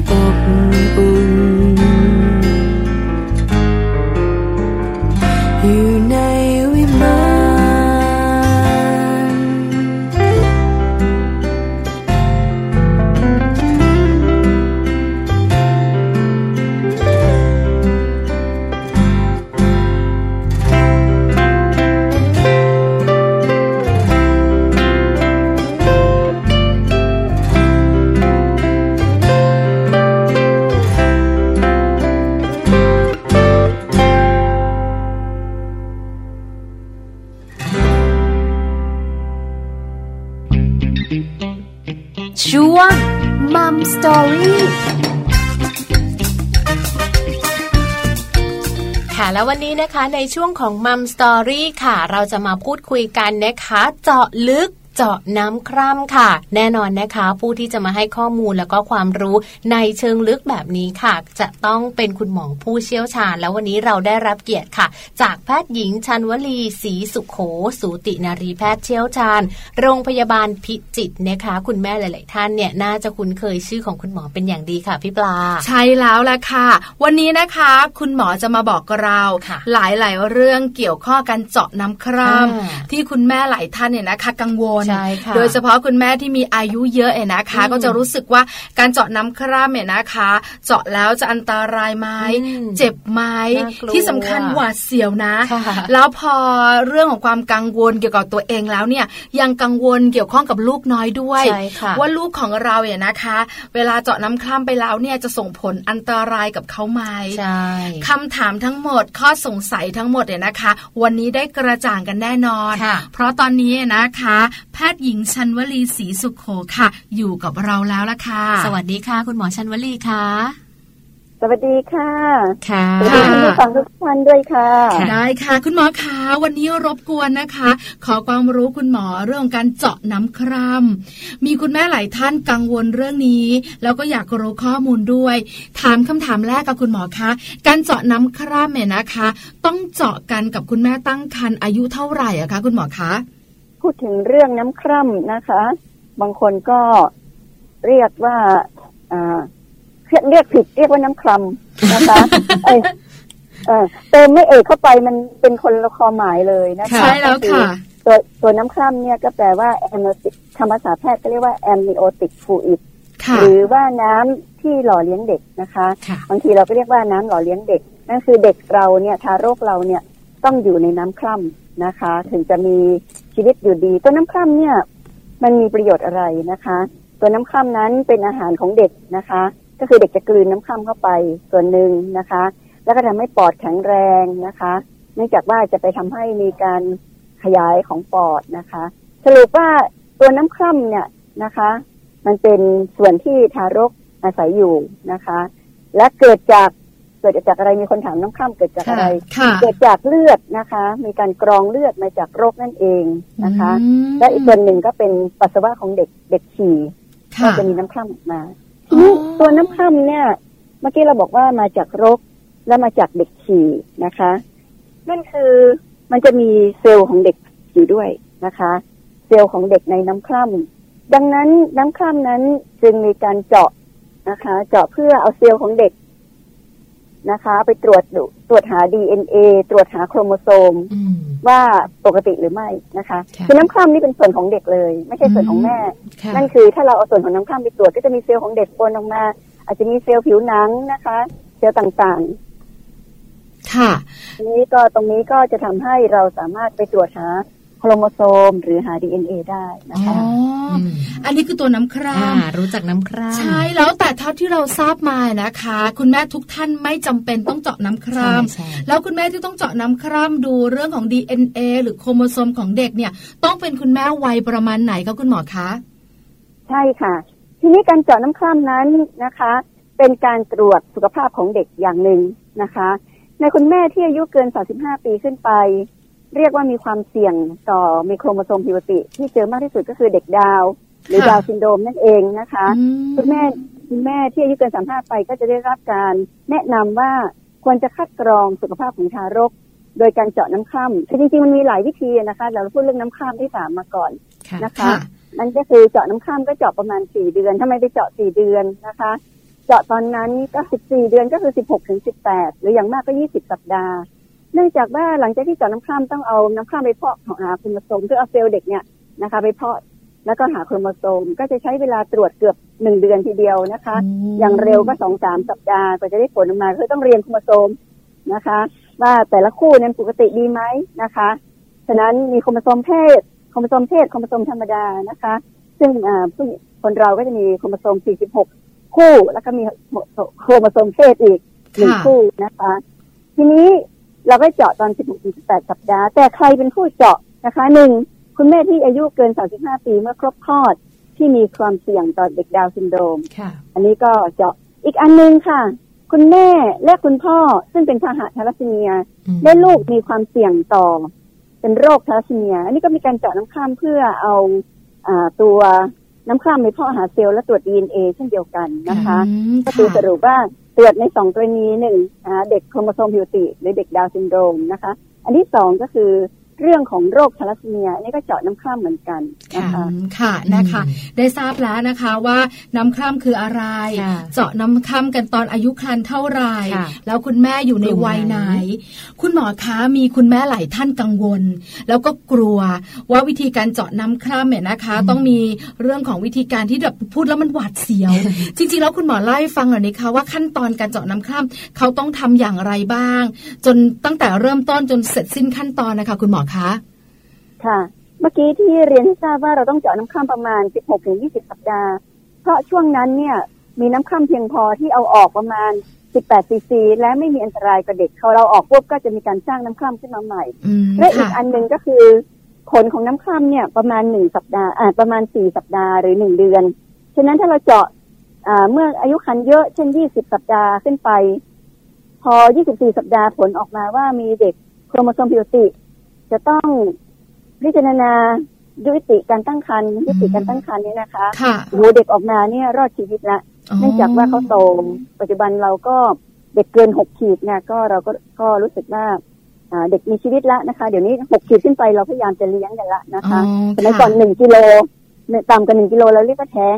อบ นะคะในช่วงของ Mom Story ค่ะ เราจะมาพูดคุยกันนะคะ เจาะลึก เจาะน้ำคร่ำค่ะ แน่นอนนะคะ ผู้ที่จะมาให้ข้อมูลแล้วก็ความรู้ในเชิงลึกแบบนี้ค่ะ จะต้องเป็นคุณหมอผู้เชี่ยวชาญ แล้ววันนี้เราได้รับเกียรติค่ะ จากแพทย์หญิงชัญวลีศรีสุขโข สูตินรีแพทย์เชี่ยวชาญ โรงพยาบาลพิจิตรนะคะ คุณแม่หลาย ๆ ท่านเนี่ยน่าจะคุ้นเคยชื่อของคุณหมอเป็นอย่างดีค่ะพี่ปลา ใช่แล้วแหละค่ะ วันนี้นะคะ คุณหมอจะมาบอกเราหลาย ๆ เรื่องเกี่ยวข้องกันเจาะน้ำคร่ำที่คุณแม่หลายท่านเนี่ยนะคะ กังวลโดยเฉพาะคุณแม่ที่มีอายุเยอะเองนะคะ ก็จะรู้สึกว่าการเจาะน้ำคร่ำเนี่ยนะคะ เจาะแล้วจะอันตรายไหมเจ็บไหมที่สำคัญหวาดเสียวนะ แล้วพอเรื่องของความกังวลเกี่ยวกับตัวเองแล้วเนี่ยยังกังวลเกี่ยวข้องกับลูกน้อยด้วย ว่าลูกของเราเนี่ยนะคะ เวลาเจาะน้ำคร่ำไปแล้วเนี่ยจะส่งผลอันตรายกับเขาไหมคำถามทั้งหมดข้อสงสัยทั้งหมดเนี่ยนะคะ วันนี้ได้กระจ่างกันแน่นอน เพราะตอนนี้นะคะแพทย์หญิงชันวลีศรีสุขโขค่ะ อยู่กับเราแล้วละค่ะ สวัสดีค่ะ คุณหมอชันวลีค่ะสวัสดีค่ะ ค่ะสวัสดีคุณผู้ฟังทุกท่านด้วยค่ะ ได้ค่ะ คุณหมอคะวันนี้รบกวนนะคะ ขอความรู้คุณหมอเรื่องการเจาะน้ำคร่ำมีคุณแม่หลายท่านกังวลเรื่องนี้ แล้วก็อยากรู้ข้อมูลด้วย ถามคำถามแรกกับคุณหมอคะ การเจาะน้ำคร่ำเนี่ยนะคะ ต้องเจาะกันกับคุณแม่ตั้งครรภ์อายุเท่าไหร่อะคะ คุณหมอคะ พูดถึงเรื่องน้ำคร่ำนะคะ บางคนก็เรียกว่าเรียกผิดเรียกว่าน้ำคร่ำนะคะเออเติมไม่เอกเข้าไปมันเป็นคนละคอหมายเลยนะคะใช่แล้วค่ะตัวตัวน้ำคร่ำเนี่ยก็แปลว่าแอมโนติกธรรมศาสตร์แพทย์ก็เรียกว่าแอมนิโอติกฟูอิดหรือว่าน้ำที่หล่อเลี้ยงเด็กนะคะบางทีเราก็เรียกว่าน้ำหล่อเลี้ยงเด็ก นั่นคือเด็กเราเนี่ยทารกเราเนี่ยต้องอยู่ในน้ำคร่ำนะคะ ถึงจะมี ชีวิตอยู่ดี ตัวน้ำคร่ำเนี่ยมันมีประโยชน์อะไรนะคะ ตัวน้ำคร่ำนั้นเป็นอาหารของเด็กนะคะ ก็คือเด็กจะกลืนน้ำคร่ำเข้าไปส่วนหนึ่งนะคะ แล้วก็ทำให้ปอดแข็งแรงนะคะ เนื่องจากว่าจะไปทำให้มีการขยายของปอดนะคะ สรุปว่าตัวน้ำคร่ำเนี่ยนะคะ มันเป็นส่วนที่ทารกอาศัยอยู่นะคะ และเกิดจาก เกิดจากอะไรมีคนถามน้องข้ามเกิดจากอะไร เกิดจากเลือดนะคะ มีการกรองเลือดมาจากโรคนั่นเองนะคะ และอีกส่วนหนึ่งก็เป็นปัสสาวะของเด็กเด็กฉี่ก็จะมีน้ำข้ามออกมาทีนี้ตัวน้ำข้ามเนี่ย เมื่อกี้เราบอกว่ามาจากโรคและมาจากเด็กฉี่นะคะ นั่นคือมันจะมีเซลล์ของเด็กอยู่ด้วยนะคะ เซลล์ของเด็กในน้ำคร่ำดังนั้นน้ำคร่ำนั้นจึงมีการเจาะนะคะ เจาะเพื่อเอาเซลล์ของเด็ก นะคะ ไปตรวจดูตรวจหา DNA ตรวจหาโครโมโซม ว่าปกติหรือไม่นะคะ คือน้ำคร่ำนี่เป็นส่วนของเด็กเลย ไม่ใช่ส่วนของแม่ นั่นคือถ้าเราเอาส่วนของน้ำคร่ำไปตรวจก็จะมีเซลล์ของเด็กปนออกมา อาจจะมีเซลล์ผิวหนังนะคะ เซลล์ต่างๆ ค่ะนี้ก็ตรงนี้ก็จะทำให้เราสามารถไปตรวจหา โครโมโซม หรือหา DNA ได้นะคะอ๋ออันนี้คือตัวน้ำคร่ำรู้จักน้ำคร่ำใช่แล้วแต่เท่าที่เราทราบมานะคะ คุณแม่ทุกท่านไม่จำเป็นต้องเจาะน้ำคร่ำแล้วคุณแม่ที่ต้องเจาะน้ำคร่ำดูเรื่องของ DNA หรือโครโมโซมของเด็กเนี่ยต้องเป็นคุณแม่วัยประมาณไหนคะคุณหมอคะ ใช่ค่ะ ทีนี้การเจาะน้ำคร่ำนั้นนะคะ เป็นการตรวจสุขภาพของเด็กอย่างหนึ่งนะคะ ในคุณแม่ที่อายุเกิน 35 ปีขึ้นไป เรียกว่ามีความเสี่ยงต่อมีโครโมโซมผิดปกติ ที่เจอมากที่สุดก็คือเด็กดาว หรือดาวซินโดมนั่นเองนะคะคุณแม่คุณแม่ที่อายุเกินสามห้าไปก็จะได้รับการแนะนำว่าควรจะคัดกรองสุขภาพของทารก โดยการเจาะน้ำข้ามคือจริงๆมันมีหลายวิธีนะคะเราพูดเรื่องน้ำข้ามที่สามมาก่อนนะคะนั่นก็คือเจาะน้ำข้ามก็เจาะประมาณสี่เดือนทำไมไปเจาะสี่เดือนนะคะ เจาะตอนนั้นก็สิบสี่เดือนก็คือสิบหกถึงสิบแปดหรืออย่างมากก็ยี่สิบสัปดาห์ เนื่องจากว่าหลังจากที่เจาะน้ำข้ามต้องเอาน้ำข้ามไปเพาะหาโครโมโซมเพื่อเอาเซลล์เด็กเนี่ยนะคะ ไปเพาะแล้วก็หาโครโมโซมก็จะใช้เวลาตรวจเกือบหนึ่งเดือนทีเดียวนะคะ อย่างเร็วก็สองสามสัปดาห์กว่าจะได้ผลออกมาคือต้องเรียงโครโมโซมนะคะ ว่าแต่ละคู่นั้นปกติดีไหมนะคะฉะนั้นมีโครโมโซมเพศโครโมโซมเพศโครโมโซมธรรมดานะคะ ซึ่งผู้คนเราก็จะมีโครโมโซม 46 คู่ แล้วก็มีโครโมโซมเพศอีกหนึ่งคู่นะคะ ทีนี้ เราก็เจาะตอน 16-18 สัปดาห์ แต่ใครเป็นผู้เจาะนะคะหนึ่งคุณแม่ที่อายุเกิน 35 ปีเมื่อครบคลอดที่มีความเสี่ยงต่อเด็กดาวน์ซินโดรมค่ะอันนี้ก็เจาะอีกอันนึงค่ะ คุณแม่และคุณพ่อซึ่งเป็นพาหะธาลัสซีเมียอืมได้ลูกมีความเสี่ยงต่อ เป็นโรคธาลัสซีเมีย อันนี้ก็มีการเจาะน้ำคร่ำเพื่อเอาอาตัว น้ำคร่ำไปเพาะหาเซลล์และตรวจ DNA เช่นเดียวกันนะคะอืมก็คือค่ะ สรุปว่าตรวจในสองกรณีหนึ่งหาเด็กโครโมโซมผิวติหรือเด็กดาวน์ซินโดรมนะคะ อันที่สองก็คือ เรื่องของโรคทารัสซีเมียอันนี่ก็เจาะน้ำข้ามเหมือนกันนะคะอืมค่ะนะคะ ได้ทราบแล้วนะคะว่าน้ำคร่ำคืออะไรค่ะเจาะน้ำคร่ำกันตอนอายุครรภ์เท่าไหร่ค่ะแล้วคุณแม่อยู่ในกลุ่มวัยไหนไหน คุณหมอคะมีคุณแม่หลายท่านกังวล แล้วก็กลัวว่าวิธีการเจาะน้ำคร่ำเนี่ยนะคะ ต้องมีเรื่องของวิธีการที่แบบพูดแล้วมันหวาดเสียว จริง ๆ แล้วคุณหมอเล่าให้ฟังหน่อยนะคะว่าขั้นตอนการเจาะน้ำคร่ำเขาต้องทำอย่างไรบ้าง จนตั้งแต่เริ่มต้นจนเสร็จสิ้นขั้นตอนนะคะ คุณหมอคะ ค่ะ เมื่อกี้ที่เรียนให้ทราบว่าเราต้องเจาะน้ำข้ามประมาณ 16ถึง20 สัปดาห์ เพราะช่วงนั้นเนี่ยมีน้ำข้ามเพียงพอที่เอาออกประมาณ 18 ซีซี และไม่มีอันตรายกับเด็กเขาเราออกปุ๊บก็จะมีการสร้างน้ำข้ามขึ้นมาใหม่อืมและอีกค่ะอันหนึ่งก็คือ ผลของน้ำคร่ำเนี่ยประมาณหนึ่งสัปดาห์อ่าประมาณสี่สัปดาห์หรือหนึ่งเดือน ฉะนั้นถ้าเราเจาะอ่าเมื่ออายุครรภ์เยอะเช่นยี่สิบสัปดาห์ขึ้นไป พอยี่สิบสี่สัปดาห์ผลออกมาว่ามีเด็กโครโมโซมผิวติ จะต้องพิจารณายุติการตั้งครรภ์ยุติการตั้งครรภ์เนี่ยนะคะค่ะโหเด็กออกมาเนี่ยรอดชีวิตละเนื่องจากว่าเขาโตปัจจุบันเราก็เด็กเกินหกขีดเนี่ยก็เราก็ก็รู้สึกว่าอ่าเด็กมีชีวิตละนะคะ เดี๋ยวนี้หกขีดขึ้นไปเราพยายามจะเลี้ยงกันละนะคะอ๋อสมัยค่ะก่อนหนึ่งกิโลเนี่ยต่ำกว่าหนึ่งกิโลเราเรียกว่าแท้ง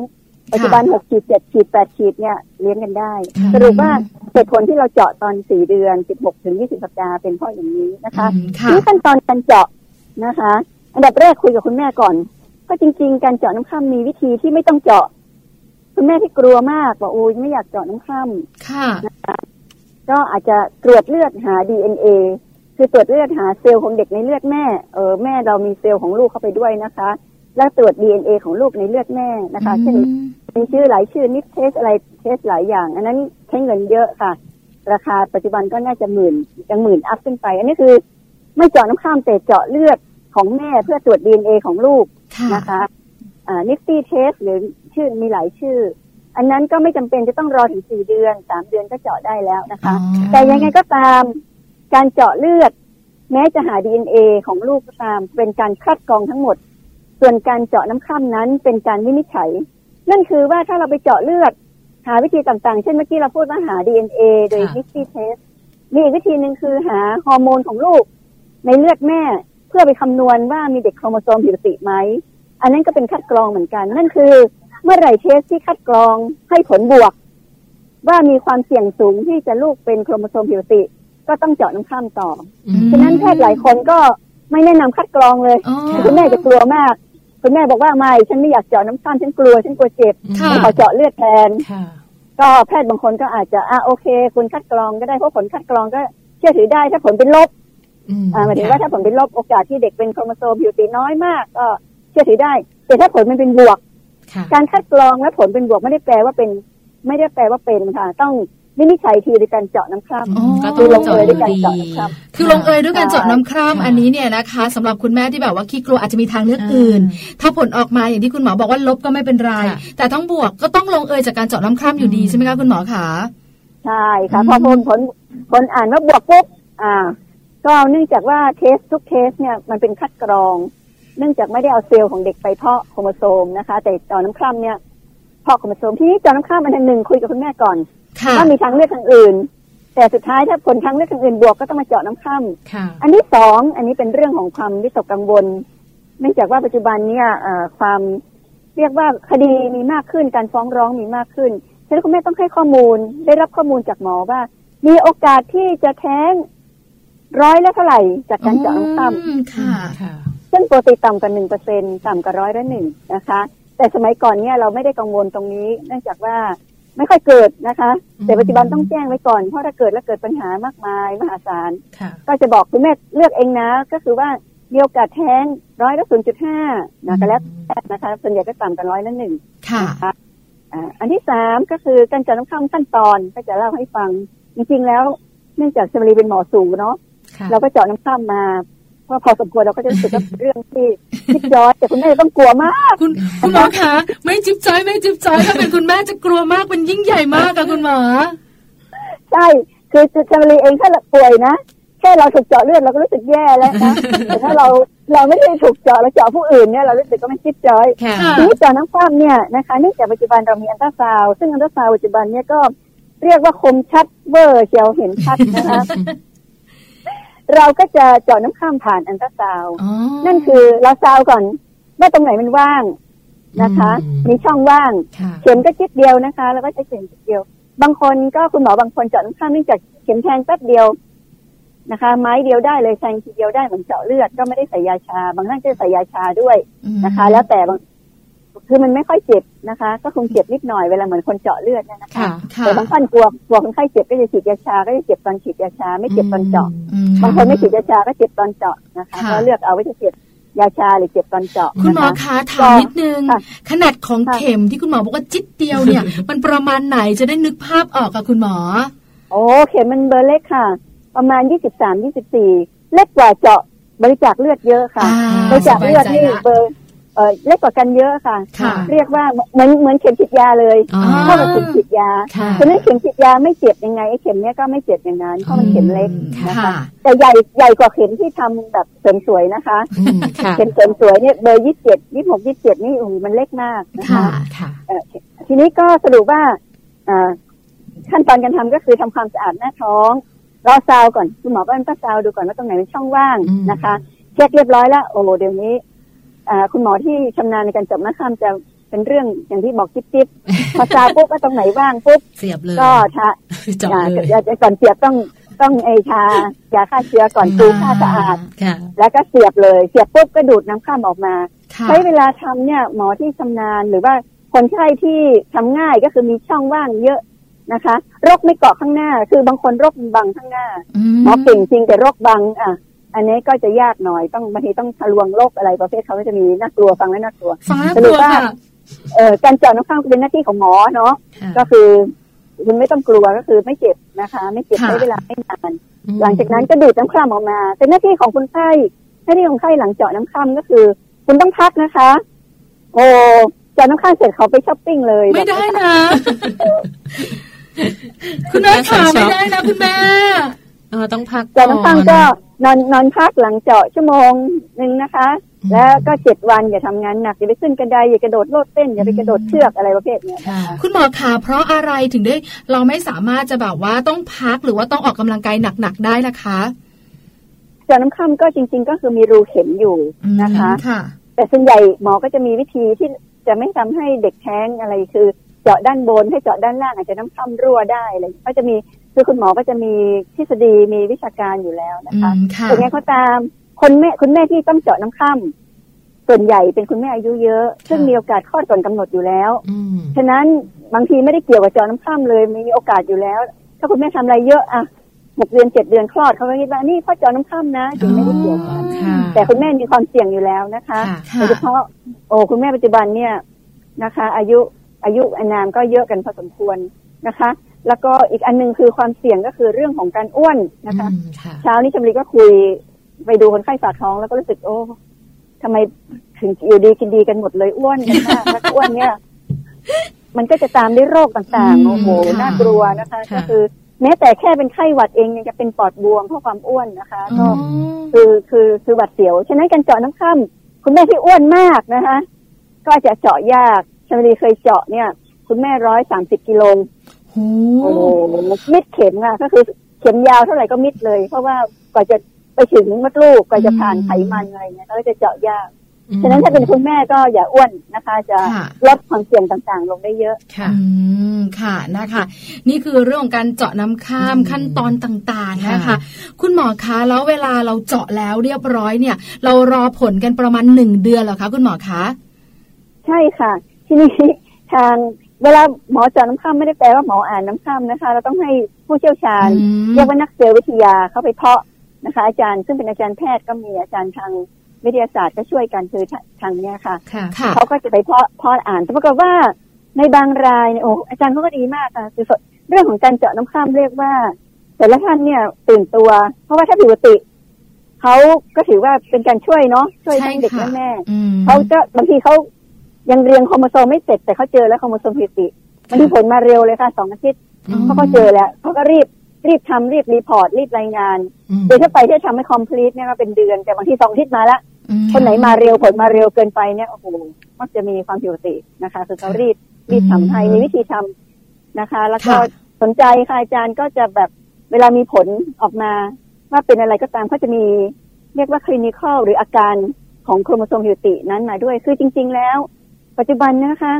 ปัจจุบันหกขีดเจ็ดขีดแปดขีดเนี่ยเลี้ยงกันได้ค่ะสรุปว่าเหตุผลที่เราเจาะตอนสี่เดือนสิบหกถึงยี่สิบสัปดาห์เป็นเพราะอย่างนี้นะคะอืมค่ะนี่ขั้นตอนการเจาะนะคะ อันดับแรกคุยกับคุณแม่ก่อน ก็จริง ๆ การเจาะน้ำคร่ำมีวิธีที่ไม่ต้องเจาะ คุณแม่ที่กลัวมากบอกโอ้ยไม่อยากเจาะน้ำคร่ำค่ะก็อาจจะตรวจเลือดหา DNA คือตรวจเลือดหาเซลล์ของเด็กในเลือดแม่ เออแม่เรามีเซลล์ของลูกเข้าไปด้วยนะคะ แล้วตรวจ DNA ของลูกในเลือดแม่นะคะเช่นมีชื่อหลายชื่อ NIPT test อะไร test หลายอย่าง อันนั้นใช้เงินเยอะค่ะ ราคาปัจจุบันก็น่าจะหมื่นยังหมื่น up ขึ้นไป อันนี้คือ ไม่เจาะน้ำคร่ำแต่เจาะเลือดของแม่เพื่อตรวจ DNA ของลูกค่ะนะคะอ่า NIFTY test หรือชื่อมีหลายชื่อ อันนั้นก็ไม่จำเป็นจะต้องรอถึงสี่เดือนสามเดือนก็เจาะได้แล้วนะคะอ๋อแต่ยังไงก็ตามการเจาะเลือด แม้จะหา DNA ของลูกก็ตาม เป็นการคัดกรองทั้งหมด ส่วนการเจาะน้ำคร่ำนั้นเป็นการวินิจฉัย นั่นคือว่าถ้าเราไปเจาะเลือด หาวิธีต่างๆ เช่นเมื่อกี้เราพูดว่าหา DNA โดยค่ะ NIFTY test มีอีกวิธีหนึ่งคือหาฮอร์โมนของลูก ในเลือดแม่เพื่อไปคำนวณว่ามีเด็กโครโมโซมผิดปกติไหม อันนั้นก็เป็นคัดกรองเหมือนกัน นั่นคือ เมื่อไหร่เทสที่คัดกรองให้ผลบวก ว่ามีความเสี่ยงสูงที่จะลูกเป็นโครโมโซมผิดปกติ ก็ต้องเจาะน้ำข้ามต่ออืมฉะนั้นแพทย์หลายคนก็ไม่แนะนำคัดกรองเลยอ๋อคุณแม่จะกลัวมาก คุณแม่บอกว่าไม่ฉันไม่อยากเจาะน้ำข้ามฉันกลัวฉันกลัวเจ็บค่ะฉันขอเจาะเลือดแทนค่ะก็แพทย์บางคนก็อาจจะอะโอเคคุณคัดกรองก็ได้เพราะผลคัดกรองก็เชื่อถือได้ถ้าผลเป็นลบอืมอ่าหมายถึงว่าถ้าผลเป็นลบโอกาสที่เด็กเป็นโครโมโซมผิวตีน้อยมากก็เชื่อถือได้ แต่ถ้าผลมันเป็นบวกค่ะการคัดกรองและผลเป็นบวกไม่ได้แปลว่าเป็น ไม่ได้แปลว่าเป็นค่ะ ต้อง วินิจฉัยทีโดยการเจาะน้ำคร่อ๋อก็ำต้คือองลงเจาะเอยด้วยการดีเจาะน้ำคร่ำคือลงเอยด้วยการเจาะน้ำคร่ำค่ะอันนี้เนี่ยนะคะสำหรับคุณแม่ที่แบบว่าขี้กลัวอาจจะมีทางเลือกอื่น ถ้าผลออกมาอย่างที่คุณหมอบอกว่าลบก็ไม่เป็นไรค่ะแต่ต้องบวกก็ต้องลงเอยจากการเจาะน้ำคร่ำอยู่ดีใช่ไหมคะคุณหมอคะใช่ค่ะอืมพอผลผลผลอ่านว่าบวกปุ๊บอ่า ก็เนื่องจากว่า test ทุก test เนี่ยมันเป็นคัดกรอง เนื่องจากไม่ได้เอาเซลล์ของเด็กไปเพาะโครโมโซมนะคะ แต่เจาะน้ำคร่ำเนี่ยเพาะโครโมโซมที่นี่เจาะน้ำคร่ำอันหนึ่งคุยกับคุณแม่ก่อน ค่ะว่ามีทางเลือกทางอื่น แต่สุดท้ายถ้าผลทางเลือกทางอื่นบวกก็ต้องมาเจาะน้ำคร่ำค่ะอันที่สองอันนี้เป็นเรื่องของความวิตกกังวลเนื่องจากว่าปัจจุบันเนี่ยเอ่อความเรียกว่าคดีมีมากขึ้นการฟ้องร้องมีมากขึ้นฉะนั้นคุณแม่ต้องให้ข้อมูลได้รับข้อมูลจากหมอว่า มีโอกาสที่จะแท้งร้อยละเท่าไหร่จากการเจาะน้ำคร่ำอืมค่ะค่ะซึ่งปกติต่ำกว่าหนึ่งเปอร์เซ็นต่ำกว่าร้อยละหนึ่งนะคะ แต่สมัยก่อนเนี่ยเราไม่ได้กังวลตรงนี้ เนื่องจากว่า ไม่ค่อยเกิดนะคะ แต่ปัจจุบันต้องแจ้งไว้ก่อน เพราะถ้าเกิดแล้วเกิดปัญหามากมายมหาศาลค่ะก็จะบอกคุณแม่เลือกเองนะ ก็คือว่ามีโอกาสแท้งร้อยละศูนย์จุดห้านะก็แล้วแต่นะคะส่วนใหญ่ก็ต่ำกันร้อยละหนึ่งค่ะนะคะอ่าอันที่สามก็คือการจัดน้ำข้ามขั้นตอนก็จะเล่าให้ฟัง จริงๆแล้วเนื่องจากสมรีเป็นหมอสูเนาะค่ะเราก็เจาะน้ำข้ามมา เพราะพอสมควรเราก็จะรู้สึกว่าเรื่องที่จิ๊บจ้อยแต่คุณแม่ต้องกลัวมาก คุณคุณหมอคะไม่จิ๊บจ้อยไม่จิ๊บจ้อยถ้าเป็นคุณแม่จะกลัวมากเป็นยิ่งใหญ่มากอะคุณหมอใช่คือจารีเองถ้าป่วยนะแค่เราถูกเจาะเลือดเราก็รู้สึกแย่แล้วนะแต่ถ้าเราเราไม่ได้ถูกเจาะเราเจาะผู้อื่นเนี่ยเรารู้สึกก็ไม่จิ๊บจ้อยทีนี้เจาะน้ำข้ามเนี่ยนะคะเนื่องจากปัจจุบันเรามีอันตราซาวซึ่งอันตราซาวปัจจุบันเนี่ยก็เรียกว่าคมชัดเวอร์เชียวเห็นชัดนะคะ เราก็จะเจาะน้ำข้ามผ่านอันตราซาวนั่นคือเราซาวก่อนว่าตรงไหนมันว่างนะคะ มีช่องว่าง เข็มก็จิดเดียวนะคะ แล้วก็ใช้เข็มจิดเดียว บางคนก็คุณหมอบางคนเจาะน้ำข้ามเนื่องจากเข็มแทงแป๊บเดียวนะคะ ไม้เดียวได้เลยแทงทีเดียวได้เหมือนเจาะเลือดก็ไม่ได้ใส่ยาชา บางท่านก็ใส่ยาชาด้วยนะคะ แล้วแต่บาง คือมันไม่ค่อยเจ็บนะคะ ก็คงเจ็บนิดหน่อยเวลาเหมือนคนเจาะเลือดนะคะแต่บางท่านกลัวกลัวคนไข้เจ็บก็จะฉีดยาชา ก็จะเจ็บตอนฉีดยาชา ไม่เจ็บตอนเจาะบางคนไม่ฉีดยาชาก็เจ็บตอนเจาะนะคะก็เลือกเอาไว้จะเจ็บยาชาหรือเจ็บตอนเจาะคุณหมอคะถามนิดนึง ขนาดของเข็มที่คุณหมอบอกว่าจิตเดียวเนี่ย มันประมาณไหนจะได้นึกภาพออกกับคุณหมอ โอ้เข็มมันเบอร์เล็กค่ะ ประมาณยี่สิบสามยี่สิบสี่เล็กกว่าเจาะบริจาคเลือดเยอะค่ะบริจาคเลือดนี่เบอร์ เออเล็กกว่ากันเยอะค่ะ เรียกว่าเหมือนเหมือนเข็มฉีดยาเลยเท่ากับเข็มฉีดยาฉะนั้นเข็มฉีดยาไม่เจ็บยังไงไอ้เข็มเนี้ยก็ไม่เจ็บอย่างนั้นเพราะมันเข็มเล็กนะคะแต่ใหญ่ใหญ่กว่าเข็มที่ทำแบบเสริมสวยนะคะ เข็มเสริมสวยเนี่ยเบอร์ยี่สิบเจ็ดยี่สิบหกยี่สิบเจ็ดนี่โอ้โหมันเล็กมากนะคะทีนี้ก็สรุปว่าขั้นตอนการทำก็คือทำความสะอาดหน้าท้องรอซาวก่อนคุณหมอก็ต้องซาวดูก่อนว่าตรงไหนเป็นช่องว่างนะคะเช็คเรียบร้อยแล้วโอ้เดี๋ยวนี้ คุณหมอที่ชำนาญในการจับหน้าข้ามจะเป็นเรื่องอย่างที่บอกจิ๊บจิ๊บพอซาปุ๊บก็ตรงไหนว่างปุ๊บเสียบเลยก็ทาก่อนเสียบต้องต้องไอชายาฆ่าเชื้อก่อนปูฆ่าสะอาดแล้วก็เสียบเลยเสียบปุ๊บก็ดูดน้ำข้ามออกมา ใช้เวลาทำเนี่ยหมอที่ชำนาญหรือว่าคนไข้ที่ทำง่ายก็คือมีช่องว่างเยอะนะคะโรคไม่เกาะข้างหน้า คือบางคนโรคบังข้างหน้าหมอเก่งจริงแต่โรคบังอะ อันนี้ก็จะยากหน่อยต้องบางทีต้องทะลวงโรคอะไรประเภทเขาก็จะมีน่ากลัวฟังแล้วน่ากลัวสรุปว่าเอ่อการเจาะน้ำข้างเป็นหน้าที่ของหมอเนาะก็คือคุณไม่ต้องกลัวก็คือไม่เจ็บนะคะ ไม่เจ็บใช้เวลาไม่นานหลังจากนั้นก็ดูดน้ำข้ามออกมา เป็นหน้าที่ของคนไข้หน้าที่ของไข้หลังเจาะน้ำข้ามก็คือ คุณต้องพักนะคะ โอ้เจาะน้ำข้ามเสร็จเขาไปช้อปปิ้งเลย ไม่ได้นะ คุณแม่ขาไม่ได้นะคุณแม่เออต้องพักเจาะน้ำข้ามก็นอนนอนพักหลังเจาะชั่วโมงหนึ่งนะคะ แล้วก็เจ็ดวันอย่าทำงานหนักอย่าไปขึ้นกระไดอย่ากระโดดโลดเต้นอย่าไปกระโดดเชือกอะไรประเภทนี้คุณหมอขาเพราะอะไรถึงได้เราไม่สามารถจะแบบว่าต้องพักหรือว่าต้องออกกำลังกายหนักๆได้ละคะเจาะน้ำค่ำก็จริง ๆ ก็คือมีรูเข็มอยู่นะคะแต่ส่วนใหญ่หมอก็จะมีวิธีที่จะไม่ทำให้เด็กแท้งอะไรคือ เจาะด้านบนให้เจาะด้านล่างอาจจะน้ำค่ำรั่วได้อะไรก็จะมี คือคุณหมอก็จะมีทฤษฎีมีวิชาการอยู่แล้วนะคะแต่ไงก็ตามคนแม่คุณแม่ที่ต้องเจาะน้ำค่ำส่วนใหญ่เป็นคุณแม่อายุเยอะ ซึ่งมีโอกาสคลอดก่อนกำหนดอยู่แล้วฉะนั้นบางทีไม่ได้เกี่ยวกับเจาะน้ำค่ำเลยมีโอกาสอยู่แล้ว ถ้าคุณแม่ทำอะไรเยอะอะหกเดือนเจ็ดเดือนคลอดเขาก็คิดว่านี่พ่อเจาะน้ำค่ำนะจึงไม่ได้เกี่ยวกันแต่คุณแม่มีความเสี่ยงอยู่แล้วนะคะโดยเฉพาะโอ้คุณแม่ปัจจุบันเนี่ยนะคะ อายุอายุอนามก็เยอะกันพอสมควรนะคะ แล้วก็อีกอันนึงคือความเสี่ยงก็คือเรื่องของการอ้วนนะคะเช้านี้ชมรีก็คุยไปดูคนไข้ฝากท้องแล้วก็รู้สึกโอ้ทำไมถึงอยู่ดีกินดีกันหมดเลยอ้วนกันมากแล้วอ้วนเนี่ย มันก็จะตามด้วยโรคต่างๆโอ้โหน่ากลัวนะคะ ก็คือแม้แต่แค่เป็นไข้หวัดเองยังจะเป็นปอดบวมเพราะความอ้วนนะคะก็คือคือคือหวัดเสียว ฉะนั้นการเจาะน้ำค่ำคุณแม่ที่อ้วนมากนะคะ ก็จะเจาะยากชมรีเคยเจาะเนี่ย คุณแม่ร้อยสามสิบกิโล โอ้มิดเข็มอะก็คือเข็มยาวเท่าไหร่ก็มิดเลย เพราะว่ากว่าจะไปถึงมดลูกกว่าจะผ่านไขมันอะไรเงี้ยก็จะเจาะยากฉะนั้นถ้าเป็นคุณแม่ก็อย่าอ้วนนะคะ จะลดความเสี่ยงต่างๆ ลงได้เยอะค่ะอืมค่ะนะคะ นี่คือเรื่องของการเจาะน้ำข้ามขั้นตอนต่างๆนะคะ คุณหมอคะแล้วเวลาเราเจาะแล้วเรียบร้อยเนี่ย เรารอผลกันประมาณหนึ่งเดือนเหรอคะคุณหมอคะ ใช่ค่ะ ที่นี่ทาง เวลาหมอเจาะน้ำข้ามไม่ได้แปลว่าหมออ่านน้ำข้ามนะคะ เราต้องให้ผู้เชี่ยวชาญเรียกว่านักเซลล์วิทยาเข้าไปเพาะนะคะ อาจารย์ซึ่งเป็นอาจารย์แพทย์ก็มีอาจารย์ทางวิทยาศาสตร์ก็ช่วยกันคือทางเนี้ยค่ะเขาก็จะไปเพาะเพาะอ่านแต่ปรากฏว่าในบางรายโอ้อาจารย์เขาก็ดีมากค่ะคือเรื่องของการเจาะน้ำข้ามเรียกว่าแต่ละท่านเนี่ยตื่นตัว เพราะว่าถ้าปกติเขาก็ถือว่าเป็นการช่วยเนาะช่วยทั้งเด็กและแม่เขาก็บางทีเขา ยังเรียงโครโมโซมไม่เสร็จแต่เขาเจอแล้วโครโมโซมผิดติมันที่ผลมาเร็วเลยค่ะสองอาทิตย์เขาก็เจอแล้วเขาก็รีบรีบทำรีบ report รีบรายงาน โดยถ้าไปที่ทำให้ complete เนี่ยก็เป็นเดือนแต่บางทีสองอาทิตย์มาแล้วคนไหนมาเร็วผลมาเร็วเกินไปเนี่ยโอ้โหมักจะมีความผิดปกตินะคะคือเขารีบรีบทำให้มีวิธีทำนะคะ แล้วก็สนใจค่ะอาจารย์ก็จะแบบเวลามีผลออกมา ว่าเป็นอะไรก็ตามเขาจะมีเรียกว่า clinical หรืออาการของโครโมโซมผิดปกตินั้นมาด้วย คือจริง ๆ แล้ว ปัจจุบันนะคะ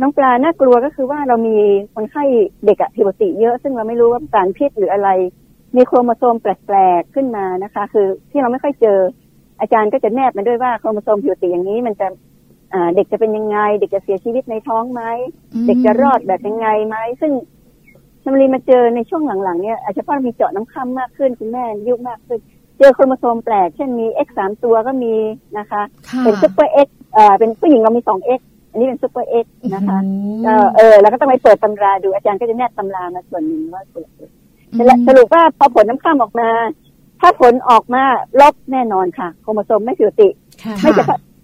น้องปลาน่ากลัวก็คือว่าเรามีคนไข้เด็กอะผิดปกติเยอะ ซึ่งเราไม่รู้ว่าสารพิษหรืออะไร มีโครโมโซมแปลกๆขึ้นมานะคะ คือที่เราไม่ค่อยเจอ อาจารย์ก็จะแนบมาด้วยว่าโครโมโซมผิดปกติอย่างนี้มันจะเด็กจะเป็นยังไง เด็กจะเสียชีวิตในท้องไหมเด็กจะรอดแบบยังไงไหมซึ่งชมรีมาเจอในช่วงหลังๆเนี่ยอาจจะเพราะมีเจาะน้ำค่ำมากขึ้นคุณแม่ยุ่งมากขึ้น เจอโครโมโซมแปลก เช่นมี X สามตัวก็มีนะคะ เป็นซุปเปอร์ X เอ่อเป็นผู้หญิงเรามีสอง X อันนี้เป็นซุปเปอร์ X นะคะก็เออแล้วก็ต้องไปเปิดตำราดูอาจารย์ก็จะแนบตำรามาส่วนหนึ่งว่าเปิดสรุปว่าพอผลน้ำคร่ำออกมา ถ้าผลออกมาลบแน่นอนค่ะ โครโมโซมไม่ผิดปกติ ไม่เฉ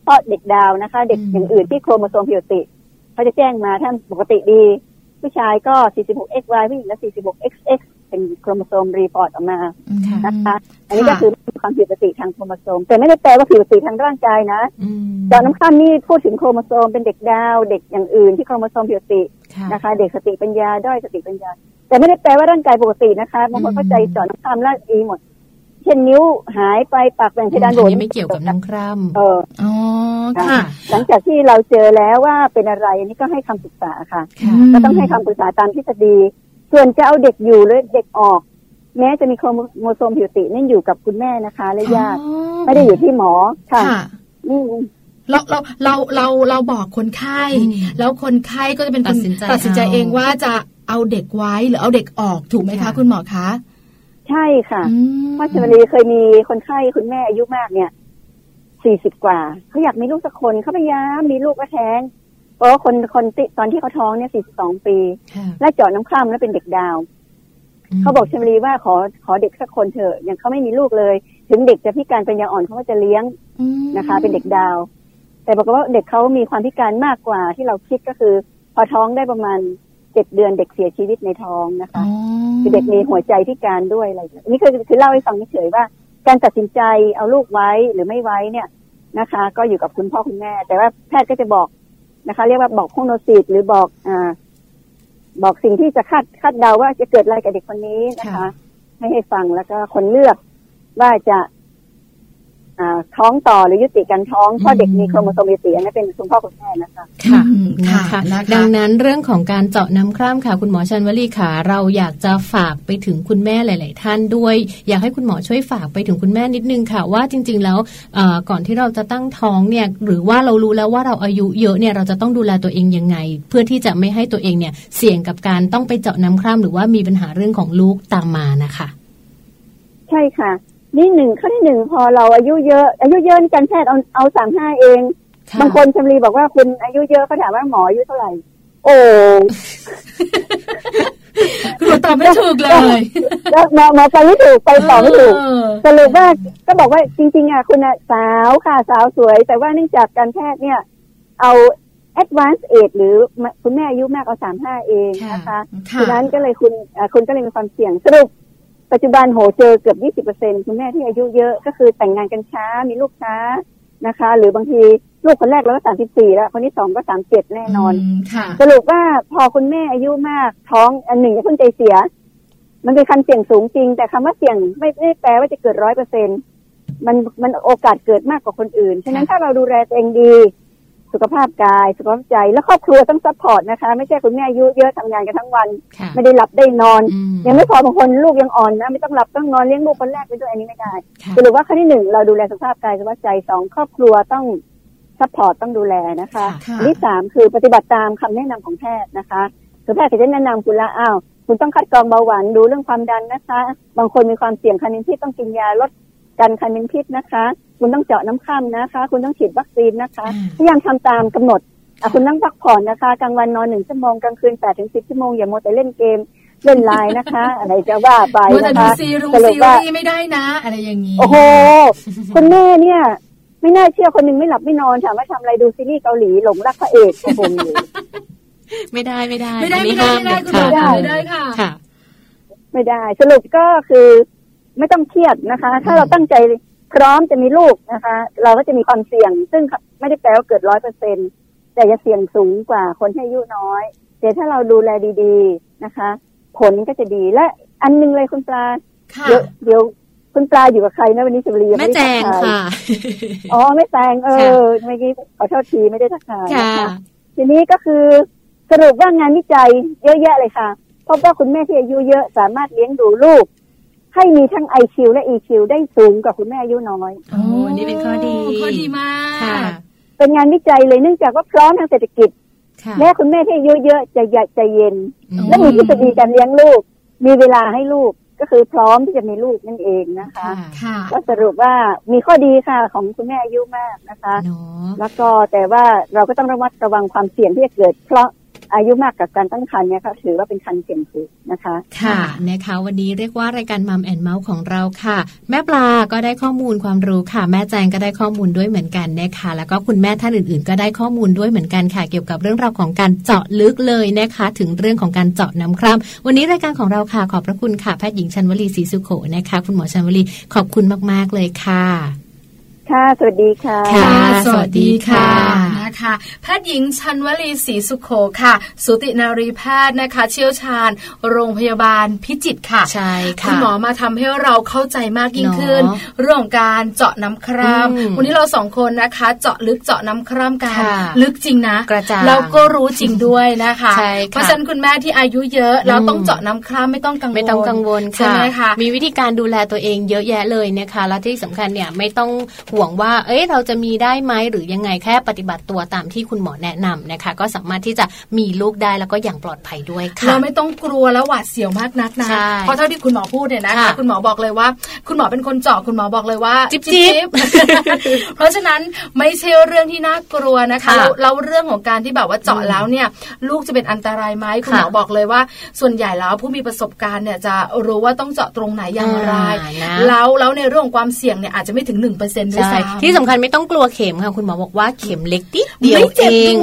พาะเด็กดาวนะคะ เด็กอย่างอื่นที่โครโมโซมผิดปกติเขาจะแจ้งมาท่านปกติดี ผู้ชายก็ 46XY ผู้หญิงก็ 46XX เป็นโครโมโซม report ออกมานะคะอันนี้ก็คือความผิดปกติทางโครโมโซม แต่ไม่ได้แปลว่าผิดปกติทางร่างกายนะเจาะน้ำคร่ำนี่พูดถึงโครโมโซมเป็นเด็กดาว เด็กอย่างอื่นที่โครโมโซมผิดปกตินะคะ เด็กสติปัญญาด้อยสติปัญญา แต่ไม่ได้แปลว่าร่างกายปกตินะคะบางคนเข้าใจเจาะน้ำคร่ำร่างกายหมด เช่นนิ้วหายไปปากแหว่งเพดานโหว่ไม่เกี่ยวกับน้ำคร่ำเอออ๋อค่ะ หลังจากที่เราเจอแล้วว่าเป็นอะไรอันนี้ก็ให้คำปรึกษาค่ะ ก็ต้องให้คำปรึกษาตามทฤษฎี ส่วนจะเอาเด็กอยู่หรือเด็กออก แม้จะมีโครโมโซมผิวตินี่อยู่กับคุณแม่นะคะ และญาติไม่ได้อยู่ที่หมอค่ะนี่เราเราเราเราเราบอกคนไข้ แล้วคนไข้ก็จะเป็นตัดสินใจตัดสินใจเองว่าจะเอาเด็กไว้หรือเอาเด็กออกถูกไหมคะ คุณหมอคะ ใช่ค่ะเพราะชมรีเคยมีคนไข้คุณแม่อายุมากเนี่ยสี่สิบกว่าเขาอยากมีลูกสักคนเขาพยายามมีลูกก็แท้งเพราะคนคนติตอนที่เขาท้องเนี่ยสี่สิบสองปี และเจาะน้ำคร่ำแล้วเป็นเด็กดาวเขาบอกชมรีว่าขอขอเด็กสักคนเถอะอย่างเขาไม่มีลูกเลย ถึงเด็กจะพิการเป็นยาอ่อนเขาก็จะเลี้ยงนะคะ เป็นเด็กดาว แต่บอกว่าเด็กเขามีความพิการมากกว่าที่เราคิดก็คือ พอท้องได้ประมาณ เจ็ดเดือนเด็กเสียชีวิตในท้องนะคะคือเด็กมีหัวใจพิการด้วยอะไรนี่คือคือเล่าให้ฟังเฉยว่า การตัดสินใจเอาลูกไว้หรือไม่ไว้เนี่ยนะคะ ก็อยู่กับคุณพ่อคุณแม่ แต่ว่าแพทย์ก็จะบอกนะคะ เรียกว่าบอกโคโนซิตหรือบอกอ่าบอกสิ่งที่จะคาดคาดเดาว่าจะเกิดอะไรกับเด็กคนนี้นะคะ ให้ให้ฟังแล้วก็คนเลือกว่าจะ ท้องต่อหรือยุติการท้องเพราะเด็กมีโครโมโซมสีอันนั้นเป็นคุณพ่อคุณแม่นะคะค่ะค่ะดังนั้นเรื่องของการเจาะน้ำคร่ำค่ะ คุณหมอชันวลีค่ะ เราอยากจะฝากไปถึงคุณแม่หลาย ๆ ท่านด้วย อยากให้คุณหมอช่วยฝากไปถึงคุณแม่นิดนึงค่ะ ว่าจริง ๆ แล้วก่อนที่เราจะตั้งท้องเนี่ยหรือว่าเรารู้แล้วว่าเราอายุเยอะเนี่ยเราจะต้องดูแลตัวเองยังไง เพื่อที่จะไม่ให้ตัวเองเนี่ยเสี่ยงกับการต้องไปเจาะน้ำคร่ำหรือว่ามีปัญหาเรื่องของลูกตามมานะคะ ใช่ค่ะ นี่หนึ่งข้อที่หนึ่งพอเราอายุเยอะ อายุเยอะการแพทย์เอาเอาสามห้าเอง บางคนชมรีบอกว่าคุณอายุเยอะเขาถามว่าหมออายุเท่าไหร่ โอ้คุณตอบไม่ถูกเลยแล้วหมอหมอไปไม่ถูกไปต่อไม่ถูกสรุปว่าก็บอกว่าจริง ๆอะคุณสาวค่ะสาวสวย แต่ว่าเนื่องจากการแพทย์เนี่ย เอา advanced age หรือคุณแม่อายุมากเอาสามห้าเองนะคะดังนั้นก็เลยคุณคุณก็เลยมีความเสี่ยงสรุป ปัจจุบันโหเจอเกือบยี่สิบเปอร์เซ็นคุณแม่ที่อายุเยอะก็คือแต่งงานกันช้ามีลูกช้านะคะ หรือบางทีลูกคนแรกแล้วก็สามสิบสี่แล้ว คนที่สองก็สามเจ็ดแน่นอนสรุปว่าพอคุณแม่อายุมากท้องอันหนึ่งอย่าเพิ่งใจเสีย มันเป็นครรภ์เสี่ยงสูงจริง แต่คำว่าเสี่ยงไม่ได้แปลว่าจะเกิดร้อยเปอร์เซ็นมันมันโอกาสเกิดมากกว่าคนอื่น ฉะนั้นถ้าเราดูแลตัวเองดี สุขภาพกายสุขภาพใจ และครอบครัวต้อง support นะคะ ไม่ใช่คุณแม่อายุเยอะทำงานกันทั้งวัน ไม่ได้หลับได้นอน ยังไม่พอบางคนลูกยังอ่อนนะ ไม่ต้องหลับต้องนอนเลี้ยงลูกคนแรกไปด้วยอันนี้ไม่ได้สรุปว่าข้อที่หนึ่งเราดูแลสุขภาพกายสุขภาพใจสองครอบครัวต้องsupport ต้องดูแลนะคะที่สามคือปฏิบัติตามคำแนะนำของแพทย์นะคะคือแพทย์จะแนะนำคุณละอ้าวคุณต้องคัดกรองเบาหวานดูเรื่องความดันนะคะ บางคนมีความเสี่ยงครรภ์ที่ต้องกินยาลด กันครรภ์เป็นพิษนะคะ คุณต้องเจาะน้ำคร่ำนะคะ คุณต้องฉีดวัคซีนนะคะพยายามทำตามกำหนดคุณนั่งพักผ่อนนะคะกลางวันนอนหนึ่งชั่วโมงกลางคืนแปดถึงสิบชั่วโมงอย่ามัวแต่เล่นเกมเล่นไลน์นะคะ อะไรจะว่าไปนะคะซีรีส์ซีรีส์ไม่ได้นะ อะไรอย่างนี้ โอ้โหคุณแม่เนี่ย ไม่น่าเชื่อคนหนึ่งไม่หลับไม่นอนถามว่าทำอะไรดูซีรีส์เกาหลีหลงรักพระเอกโอ้โหไม่ได้ไม่ได้ ไม่ได้ไม่ได้ไม่ได้คุณไม่ได้ไม่ได้ค่ะ ไม่ได้สรุปก็คือ ไม่ต้องเครียดนะคะ ถ้าเราตั้งใจพร้อมจะมีลูกนะคะ เราก็จะมีความเสี่ยง ซึ่งไม่ได้แปลว่าเกิดร้อยเปอร์เซ็นแต่จะเสี่ยงสูงกว่าคนที่อายุน้อยแต่ถ้าเราดูแลดีๆนะคะ ผลก็จะดีและอันนึงเลยคุณปลาเดี๋ยวเดี๋ยวคุณปลาอยู่กับใครนะวันนี้สุรีแม่แจงค่ะอ๋อไม่แจงเออเมื่อกี้ขอโทษทีไม่ได้ทักทายนะคะทีนี้ก็คือสรุปว่างานวิจัยเยอะแยะเลยค่ะพบว่าคุณแม่ที่อายุเยอะสามารถเลี้ยงดูลูก ให้มีทั้ง IQ และ EQ ได้สูงกว่าคุณแม่อายุน้อยโอ้นี่เป็นข้อดีข้อดีมากเป็นงานวิจัยเลยเนื่องจากว่าพร้อมทางเศรษฐกิจแม่คุณแม่ที่อายุเยอะจะใหญ่ใจเย็น และมีทฤษฎีการเลี้ยงลูก มีเวลาให้ลูกก็คือพร้อมที่จะมีลูกนั่นเองนะคะก็สรุปว่ามีข้อดีค่ะของคุณแม่อายุมากนะคะ แล้วก็แต่ว่าเราก็ต้องระมัดระวังความเสี่ยงที่จะเกิดเพราะ อายุมากกับการตั้งครรภ์เนี่ยค่ะถือว่าเป็นคันเสี่ยงสูงนะคะ ค่ะนะคะ วันนี้เรียกว่ารายการมัมแอนเมาส์ของเราค่ะ แม่ปลาก็ได้ข้อมูลความรู้ค่ะ แม่แจงก็ได้ข้อมูลด้วยเหมือนกันนะคะแล้วก็คุณแม่ท่านอื่นๆ ก็ได้ข้อมูลด้วยเหมือนกันค่ะ เกี่ยวกับเรื่องราวของการเจาะลึกเลยนะคะ ถึงเรื่องของการเจาะน้ำคร่ำวันนี้รายการของเราค่ะขอบพระคุณค่ะแพทย์หญิงชันวลีศรีสุโขนะคะ คุณหมอชันวลีขอบคุณมากๆเลยค่ะ ค่ะ สวัสดีค่ะ ค่ะ สวัสดีค่ะนะ คะแพทย์หญิงชันวลีศรีสุขโขค่ะ สุตินารีแพทย์นะคะ เชี่ยวชาญ โรงพยาบาลพิจิตค่ะใช่ค่ะคุณหมอมาทำให้เราเข้าใจมากยิ่งขึ้น เรื่องการเจาะน้ำคร่ำวันนี้เราสองคนนะคะ เจาะลึกเจาะน้ำคร่ำกันลึกจริงนะกระจายแล้วก็รู้จริงด้วยนะคะเพราะฉะนั้นคุณแม่ที่อายุเยอะเราต้องเจาะน้ำคร่ำไม่ต้องกังวลไม่ต้องกังวลใช่ไหมคะมีวิธีการดูแลตัวเองเยอะแยะเลยนะคะและที่สำคัญเนี่ยไม่ต้องห่วงว่า เอ้ยเราจะมีได้ไหมหรือยังไงแค่ปฏิบัติตัวตามที่คุณหมอแนะนำนะคะ ก็สามารถที่จะมีลูกได้แล้วก็อย่างปลอดภัยด้วยค่ะเราไม่ต้องกลัวแล้วหวาดเสียวมากนักนะเพราะเท่าที่คุณหมอพูดเนี่ยนะคะคุณหมอบอกเลยว่า คุณหมอเป็นคนเจาะคุณหมอบอกเลยว่าจิบจิบเพราะฉะนั้นไม่ใช่เรื่องที่น่ากลัวนะคะแล้วเรื่องของการที่แบบว่าเจาะแล้วเนี่ย ลูกจะเป็นอันตรายไหมคุณหมอบอกเลยว่า ส่วนใหญ่แล้วผู้มีประสบการณ์เนี่ยจะรู้ว่าต้องเจาะตรงไหนอย่างไรแล้วแล้วในเรื่องของความเสี่ยงเนี่ยอาจจะไม่ถึงหนึ่งเปอร์เซ็นต์ด้วยซ้ำที่สำคัญไม่ต้องกลัวเข็มค่ะคุณหมอบอกว่าเข็มเล็กนิดเดียวเอง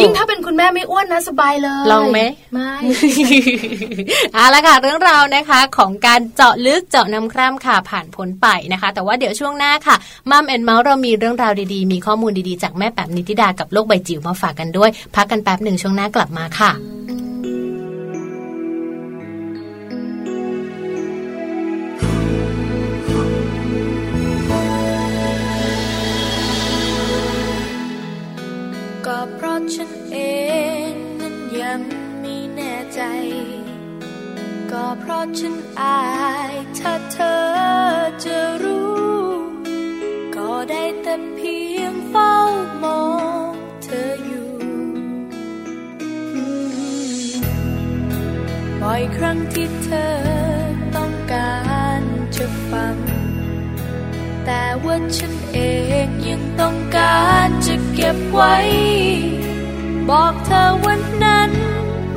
ยิ่งถ้าเป็นคุณแม่ไม่อ้วนนะสบายเลย ลองไหมไม่เอาละค่ะเรื่องราวนะคะ ของการเจาะลึกเจาะน้ำคร่ำค่ะผ่านพ้นไปนะคะ แต่ว่าเดี๋ยวช่วงหน้าค่ะมัมแอนเมาส์เรามีเรื่องราวดีๆ มีข้อมูลดีๆ จากแม่แป๋มนิติดากับโลกใบจิ๋วมาฝากกันด้วย พักกันแป๊บหนึ่งช่วงหน้ากลับมาค่ะ ฉันเองนั้นยังไม่แน่ใจ ก็เพราะฉันอายถ้าเธอจะรู้ ก็ได้แต่เพียงเฝ้ามองเธออยู่บ่อยครั้งที่เธอต้องการจะฟัง แต่ว่าฉันเองยังต้องการจะเก็บไว้ บอกเธอวันนั้น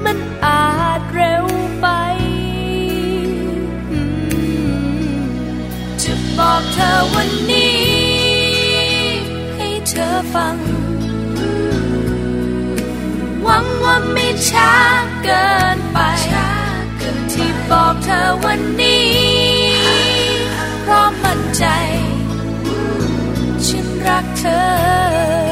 มันอาจเร็วไปจะบอกเธอวันนี้ ให้เธอฟัง หวังว่าไม่ช้าเกินไป ที่บอกเธอวันนี้ เพราะมั่นใจ ฉันรักเธอ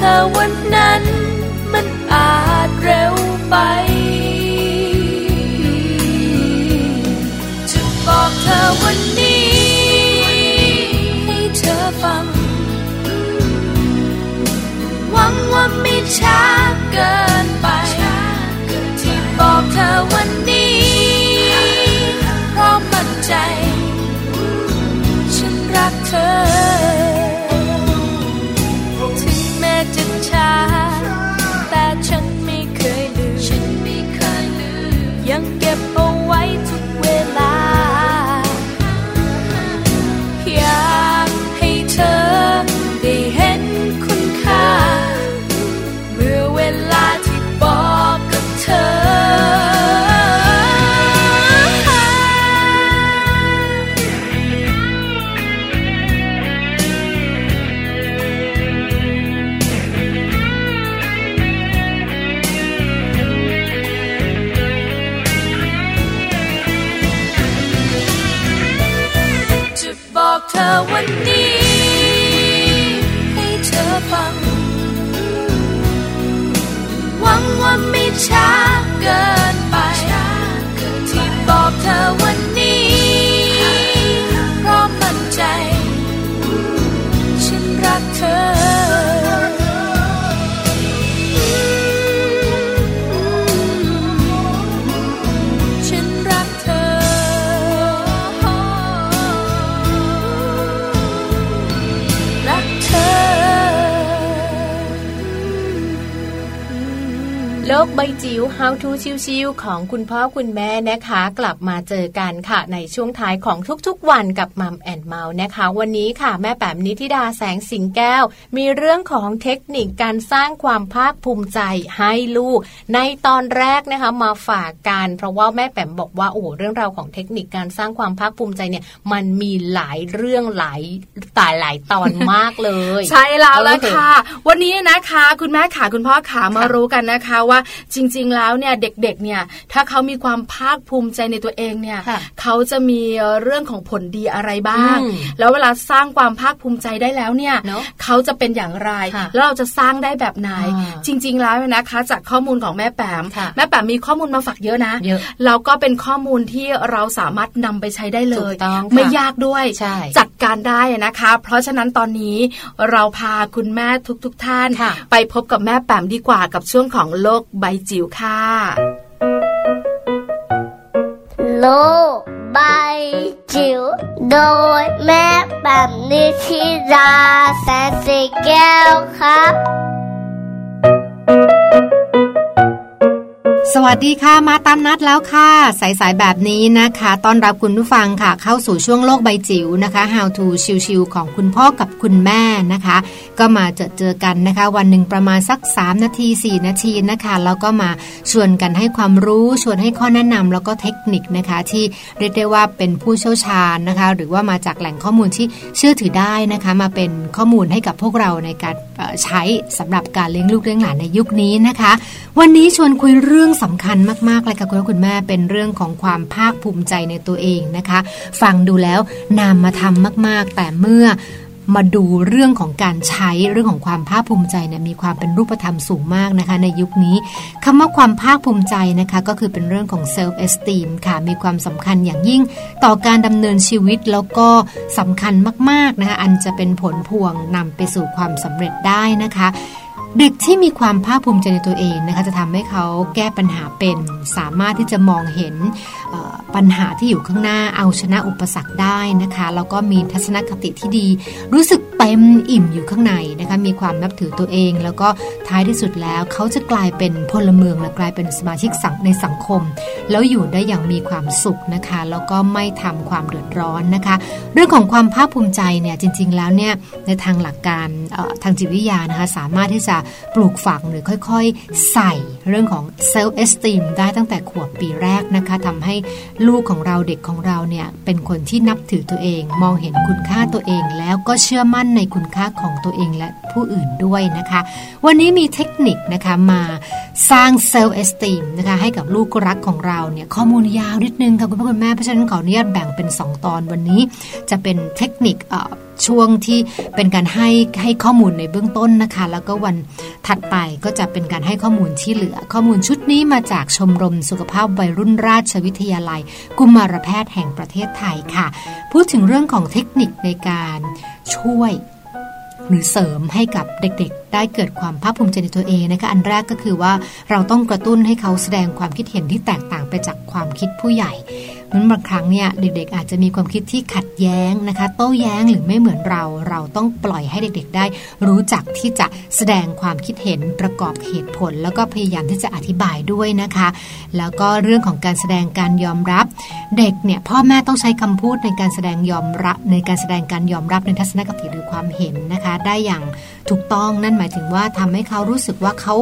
ธอวันนั้นมันอาจเร็วไป จะบอกเธอวันนี้ ให้เธอฟัง หวังว่าไม่ช้าเกิน How to ชิวๆของคุณพ่อคุณแม่นะคะ กลับมาเจอกันค่ะ ในช่วงท้ายของทุกๆวันกับมัมแอนเมาส์นะคะ วันนี้ค่ะแม่แป๋มนิธิดาแสงสิงแก้ว มีเรื่องของเทคนิคการสร้างความภาคภูมิใจให้ลูก ในตอนแรกนะคะมาฝากกัน เพราะว่าแม่แป๋มบอกว่าโอ้โหเรื่องราวของเทคนิคการสร้างความภาคภูมิใจเนี่ย มันมีหลายเรื่องหลายตายหลายตอนมากเลย ใช่แล้วละค่ะ วันนี้นะคะ คุณแม่ขาคุณพ่อขามารู้กันนะคะว่าจริง ๆ แล้วเนี่ยเด็กๆเนี่ยถ้าเขามีความภาคภูมิใจในตัวเองเนี่ยค่ะเขาจะมีเรื่องของผลดีอะไรบ้างอืมแล้วเวลาสร้างความภาคภูมิใจได้แล้วเนี่ยเนอะเขาจะเป็นอย่างไรค่ะแล้วเราจะสร้างได้แบบไหนอ่าจริง ๆ แล้วนะคะ จากข้อมูลของแม่แปมค่ะแม่แปมมีข้อมูลมาฝากเยอะนะเยอะแล้วก็เป็นข้อมูลที่เราสามารถนำไปใช้ได้เลถูยกต้องค่ะไม่ยากด้วยใช่จัดการได้นะคะ เพราะฉะนั้นตอนนี้เราพาคุณแม่ทุกๆทท่านค่ะไปพบกับแม่แปมดีกว่ากับช่วงของโลกใบจิ๋วค่ะโลกใบจิ๋วโดยแม่แบบนิชิราแสนสีแก้วครับ สวัสดีค่ะมาตามนัดแล้วค่ะ สายๆแบบนี้นะคะต้อนรับคุณผู้ฟังค่ะ เข้าสู่ช่วงโลกใบจิ๋วนะคะ How to ชิวๆของคุณพ่อกับคุณแม่นะคะ ก็มาเจอเจอกันนะคะ วันหนึ่งประมาณสัก 3 นาที 4 นาทีนะคะแล้วก็มาชวนกันให้ความรู้ชวนให้ข้อแนะนำแล้วก็เทคนิคนะคะ ที่เรียกได้ว่าเป็นผู้เชี่ยวชาญนะคะ หรือว่ามาจากแหล่งข้อมูลที่เชื่อถือได้นะคะ มาเป็นข้อมูลให้กับพวกเราในการใช้สำหรับการเลี้ยงลูกเลี้ยงหลานในยุคนี้นะคะ วันนี้ชวนคุยเรื่องสำคัญมากๆเลยค่ะคุณพ่อคุณแม่เป็นเรื่องของความภาคภูมิใจในตัวเองนะคะ ฟังดูแล้วนามมาทำมาก ๆ แต่เมื่อมาดูเรื่องของการใช้เรื่องของความภาคภูมิใจเนี่ยมีความเป็นรูปธรรมสูงมากนะคะ ในยุคนี้คำว่าความภาคภูมิใจนะคะ ก็คือเป็นเรื่องของ self esteem ค่ะ มีความสำคัญอย่างยิ่งต่อการดำเนินชีวิตแล้วก็สำคัญมากๆนะคะ อันจะเป็นผลพวงนำไปสู่ความสำเร็จได้นะคะ เด็กที่มีความภาคภูมิใจในตัวเองนะคะจะทำให้เขาแก้ปัญหาเป็น สามารถที่จะมองเห็น ปัญหาที่อยู่ข้างหน้าเอาชนะอุปสรรคได้นะคะแล้วก็มีทัศนคติที่ดี รู้สึกเต็มอิ่มอยู่ข้างในนะคะมีความนับถือตัวเอง แล้วก็ท้ายที่สุดแล้วเขาจะกลายเป็นพลเมืองและกลายเป็นสมาชิกสังในสังคม แล้วอยู่ได้อย่างมีความสุขนะคะแล้วก็ไม่ทำความเดือดร้อนนะคะ เรื่องของความภาคภูมิใจเนี่ยจริง ๆ แล้วเนี่ยในทางหลักการทางจิตวิทยานะคะสามารถที่จะปลูกฝังหรือค่อยๆ ใส่ เรื่องของ self esteem ได้ตั้งแต่ขวบปีแรกนะคะทำให้ลูกของเราเด็กของเราเนี่ยเป็นคนที่นับถือตัวเอง มองเห็นคุณค่าตัวเอง แล้วก็เชื่อมั่นในคุณค่าของตัวเองและผู้อื่นด้วยนะคะ วันนี้มีเทคนิคนะคะมาสร้าง self esteem นะคะให้กับลูกรักของเราเนี่ยข้อมูลยาวนิดนึงค่ะคุณพ่อคุณแม่เพราะฉะนั้นขออนุญาตแบ่งเป็น 2 ตอนวันนี้ จะเป็นเทคนิคเอ่อ ช่วงที่เป็นการให้ให้ข้อมูลในเบื้องต้นนะคะ แล้วก็วันถัดไปก็จะเป็นการให้ข้อมูลที่เหลือ ข้อมูลชุดนี้มาจากชมรมสุขภาพวัยรุ่นราชวิทยาลัย กุมารแพทย์แห่งประเทศไทยค่ะ พูดถึงเรื่องของเทคนิคในการช่วยหรือเสริมให้กับเด็กๆ ได้เกิดความภาคภูมิใจในตัวเองนะคะอันแรกก็คือว่าเราต้องกระตุ้นให้เขาแสดงความคิดเห็นที่แตกต่างไปจากความคิดผู้ใหญ่นั้นบางครั้งเนี่ยเด็กๆอาจจะมีความคิดที่ขัดแย้งนะคะ โต้แย้งหรือไม่เหมือนเรา เราต้องปล่อยให้เด็กๆได้ รู้จักที่จะแสดงความคิดเห็นประกอบเหตุผล แล้วก็พยายามที่จะอธิบายด้วยนะคะ แล้วก็เรื่องของการแสดงการยอมรับ เด็กเนี่ยพ่อแม่ต้องใช้คำพูดในการแสดงยอมรับ ในการแสดงการยอมรับในทัศนคติหรือความเห็นนะคะ ได้อย่างถูกต้องนั่นหมายถึงว่าทำให้เขารู้สึกว่าเขา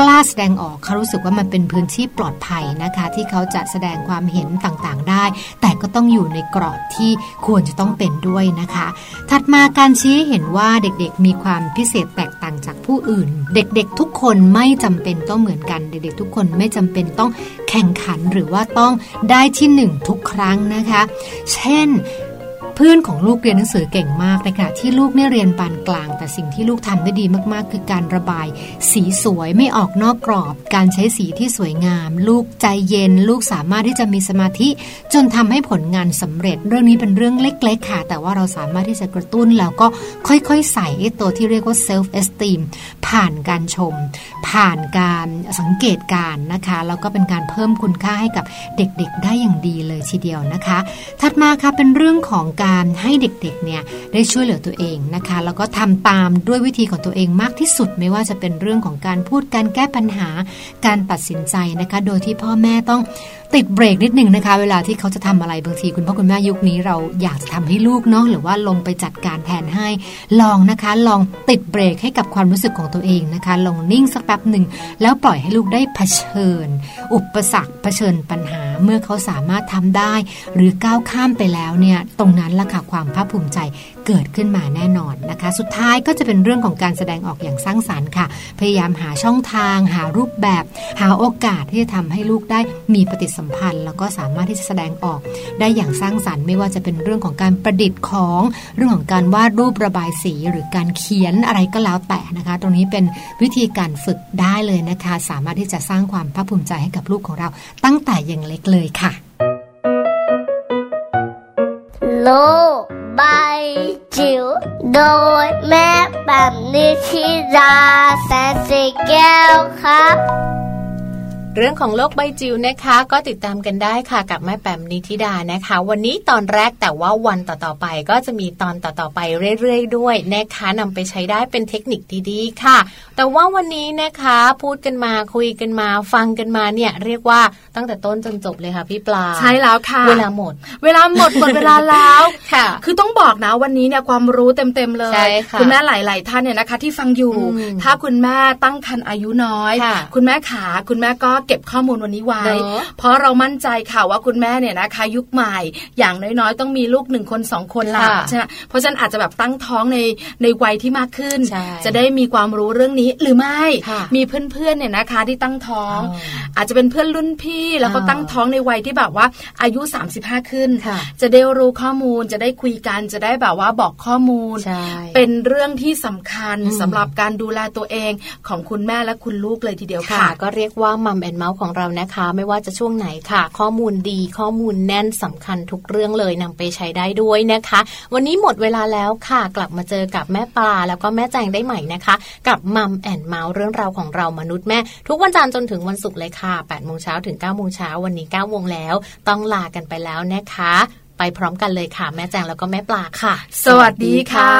กล้าแสดงออกเขารู้สึกว่ามันเป็นพื้นที่ปลอดภัยนะคะ ที่เขาจะแสดงความเห็นต่างๆได้ แต่ก็ต้องอยู่ในกรอบที่ควรจะต้องเป็นด้วยนะคะ ถัดมาการชี้เห็นว่าเด็กๆมีความพิเศษแตกต่างจากผู้อื่น เด็กๆทุกคนไม่จำเป็นต้องเหมือนกัน เด็กๆทุกคนไม่จำเป็นต้องแข่งขันหรือว่าต้องได้ที่หนึ่งทุกครั้งนะคะ เช่น เพื่อนของลูกเรียนหนังสือเก่งมากในขณะที่ลูกเนี่ยเรียนปานกลาง แต่สิ่งที่ลูกทำได้ดีมากๆ คือการระบาย สีสวยไม่ออกนอกกรอบ การใช้สีที่สวยงาม ลูกใจเย็น ลูกสามารถที่จะมีสมาธิ จนทำให้ผลงานสำเร็จ เรื่องนี้เป็นเรื่องเล็กๆค่ะ แต่ว่าเราสามารถที่จะกระตุ้นแล้วก็ค่อยๆ ใส่ตัวที่เรียกว่า self esteem ผ่านการชม ผ่านการสังเกตการนะคะแล้วก็เป็นการเพิ่มคุณค่าให้กับเด็กๆ ได้อย่างดีเลยทีเดียวนะคะ ถัดมาค่ะเป็นเรื่องของการให้ให้เด็กๆเนี่ยได้ช่วยเหลือตัวเองนะคะ แล้วก็ทำตามด้วยวิธีของตัวเองมากที่สุด ไม่ว่าจะเป็นเรื่องของการพูดการแก้ปัญหาการตัดสินใจนะคะ โดยที่พ่อแม่ต้องติดเบรกนิดหนึ่งนะคะ เวลาที่เขาจะทำอะไรบางทีคุณพ่อคุณแม่ยุคนี้เราอยากจะทำให้ลูกเนาะหรือว่าลงไปจัดการแทนให้ ลองนะคะ ลองติดเบรกให้กับความรู้สึกของตัวเองนะคะ ลงนิ่งสักแป๊บหนึ่งแล้วปล่อยให้ลูกได้เผชิญ อุปสรรคเผชิญปัญหา เมื่อเขาสามารถทำได้ หรือก้าวข้ามไปแล้วเนี่ยตรงนั้นละค่ะความภาคภูมิใจเกิดขึ้นมาแน่นอนนะคะ สุดท้ายก็จะเป็นเรื่องของการแสดงออกอย่างสร้างสารรค์ค่ะ พยายามหาช่องทาง หารูปแบบ หาโอกาสที่จะทำให้ลูกได้มีปฏิสัมพันธ์ แล้วก็สามารถที่จะแสดงออกได้อย่างสร้างสารรค์ ไม่ว่าจะเป็นเรื่องของการประดิษฐ์ของเรื่องของการวาดรูประบายสี หรือการเขียนอะไรก็แล้วแต่นะคะ ตรงนี้เป็นวิธีการฝึกได้เลยนะคะ สามารถที่จะสร้างความภาคภูมิใจให้กับลูกของเราตั้งแต่ยังเล็กเลยค่ะ โลบายจิ๋วโดยแม่แบบนิชิราแสนสีแก้วครับ เรื่องของโลกใบจิ๋วนะคะ ก็ติดตามกันได้ค่ะกับแม่แปมนิธิดานะคะ วันนี้ตอนแรกแต่ว่าวันต่อๆไปก็จะมีตอนต่อๆไปเรื่อยๆ ด้วยนะคะนำไปใช้ได้เป็นเทคนิคดีๆค่ะ แต่ว่าวันนี้นะคะพูดกันมาคุยกันมาฟังกันมาเนี่ยเรียกว่าตั้งแต่ต้นจนจบเลยค่ะพี่ปลาใช่แล้วค่ะ เวลาหมด เวลาหมดหมดเวลาแล้วค่ะ คือต้องบอกนะวันนี้เนี่ยความรู้เต็มๆเลยคุณแม่หลาย ๆ ท่านเนี่ยนะคะ ที่ฟังอยู่ ถ้าคุณแม่ตั้งครรภ์อายุน้อย คุณแม่ขาคุณแม่ก็เก็บข้อมูลวันนี้ไว้ เพราะเรามั่นใจค่ะว่าคุณแม่เนี่ยนะคะ ยุคใหม่อย่างน้อยๆ ต้องมีลูกหนึ่งคนสองคนละใช่ไหมเพราะฉะนั้นอาจจะแบบตั้งท้องในในวัยที่มากขึ้น จะได้มีความรู้เรื่องนี้หรือไม่ มีเพื่อนๆเนี่ยนะคะที่ตั้งท้อง อาจจะเป็นเพื่อนรุ่นพี่แล้วก็ตั้งท้องในวัยที่แบบว่าอายุ 35 ขึ้น จะได้รู้ข้อมูลจะได้คุยกันจะได้แบบว่าบอกข้อมูล เป็นเรื่องที่สำคัญสำหรับการดูแลตัวเองของคุณแม่และคุณลูกเลยทีเดียวค่ะ ก็เรียกว่ามัมแอนเมาส์ของเรานะคะ ไม่ว่าจะช่วงไหนค่ะ ข้อมูลดีข้อมูลแน่นสำคัญทุกเรื่องเลยนำไปใช้ได้ด้วยนะคะ วันนี้หมดเวลาแล้วค่ะ กลับมาเจอกับแม่ปลาแล้วก็แม่แจงได้ใหม่นะคะ กับมัมแอนเมาส์เรื่องราวของเรามนุษย์แม่ ทุกวันจันทร์จนถึงวันศุกร์เลยค่ะ8โมงเช้าถึง9โมงเช้าวันนี้9โมงแล้ว ต้องลากันไปแล้วนะคะ ไปพร้อมกันเลยค่ะ แม่แจงแล้วก็แม่ปลาค่ะ สวัสดีค่ะ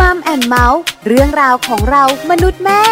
มัมแอนเมาส์เรื่องราวของเรามนุษย์แม่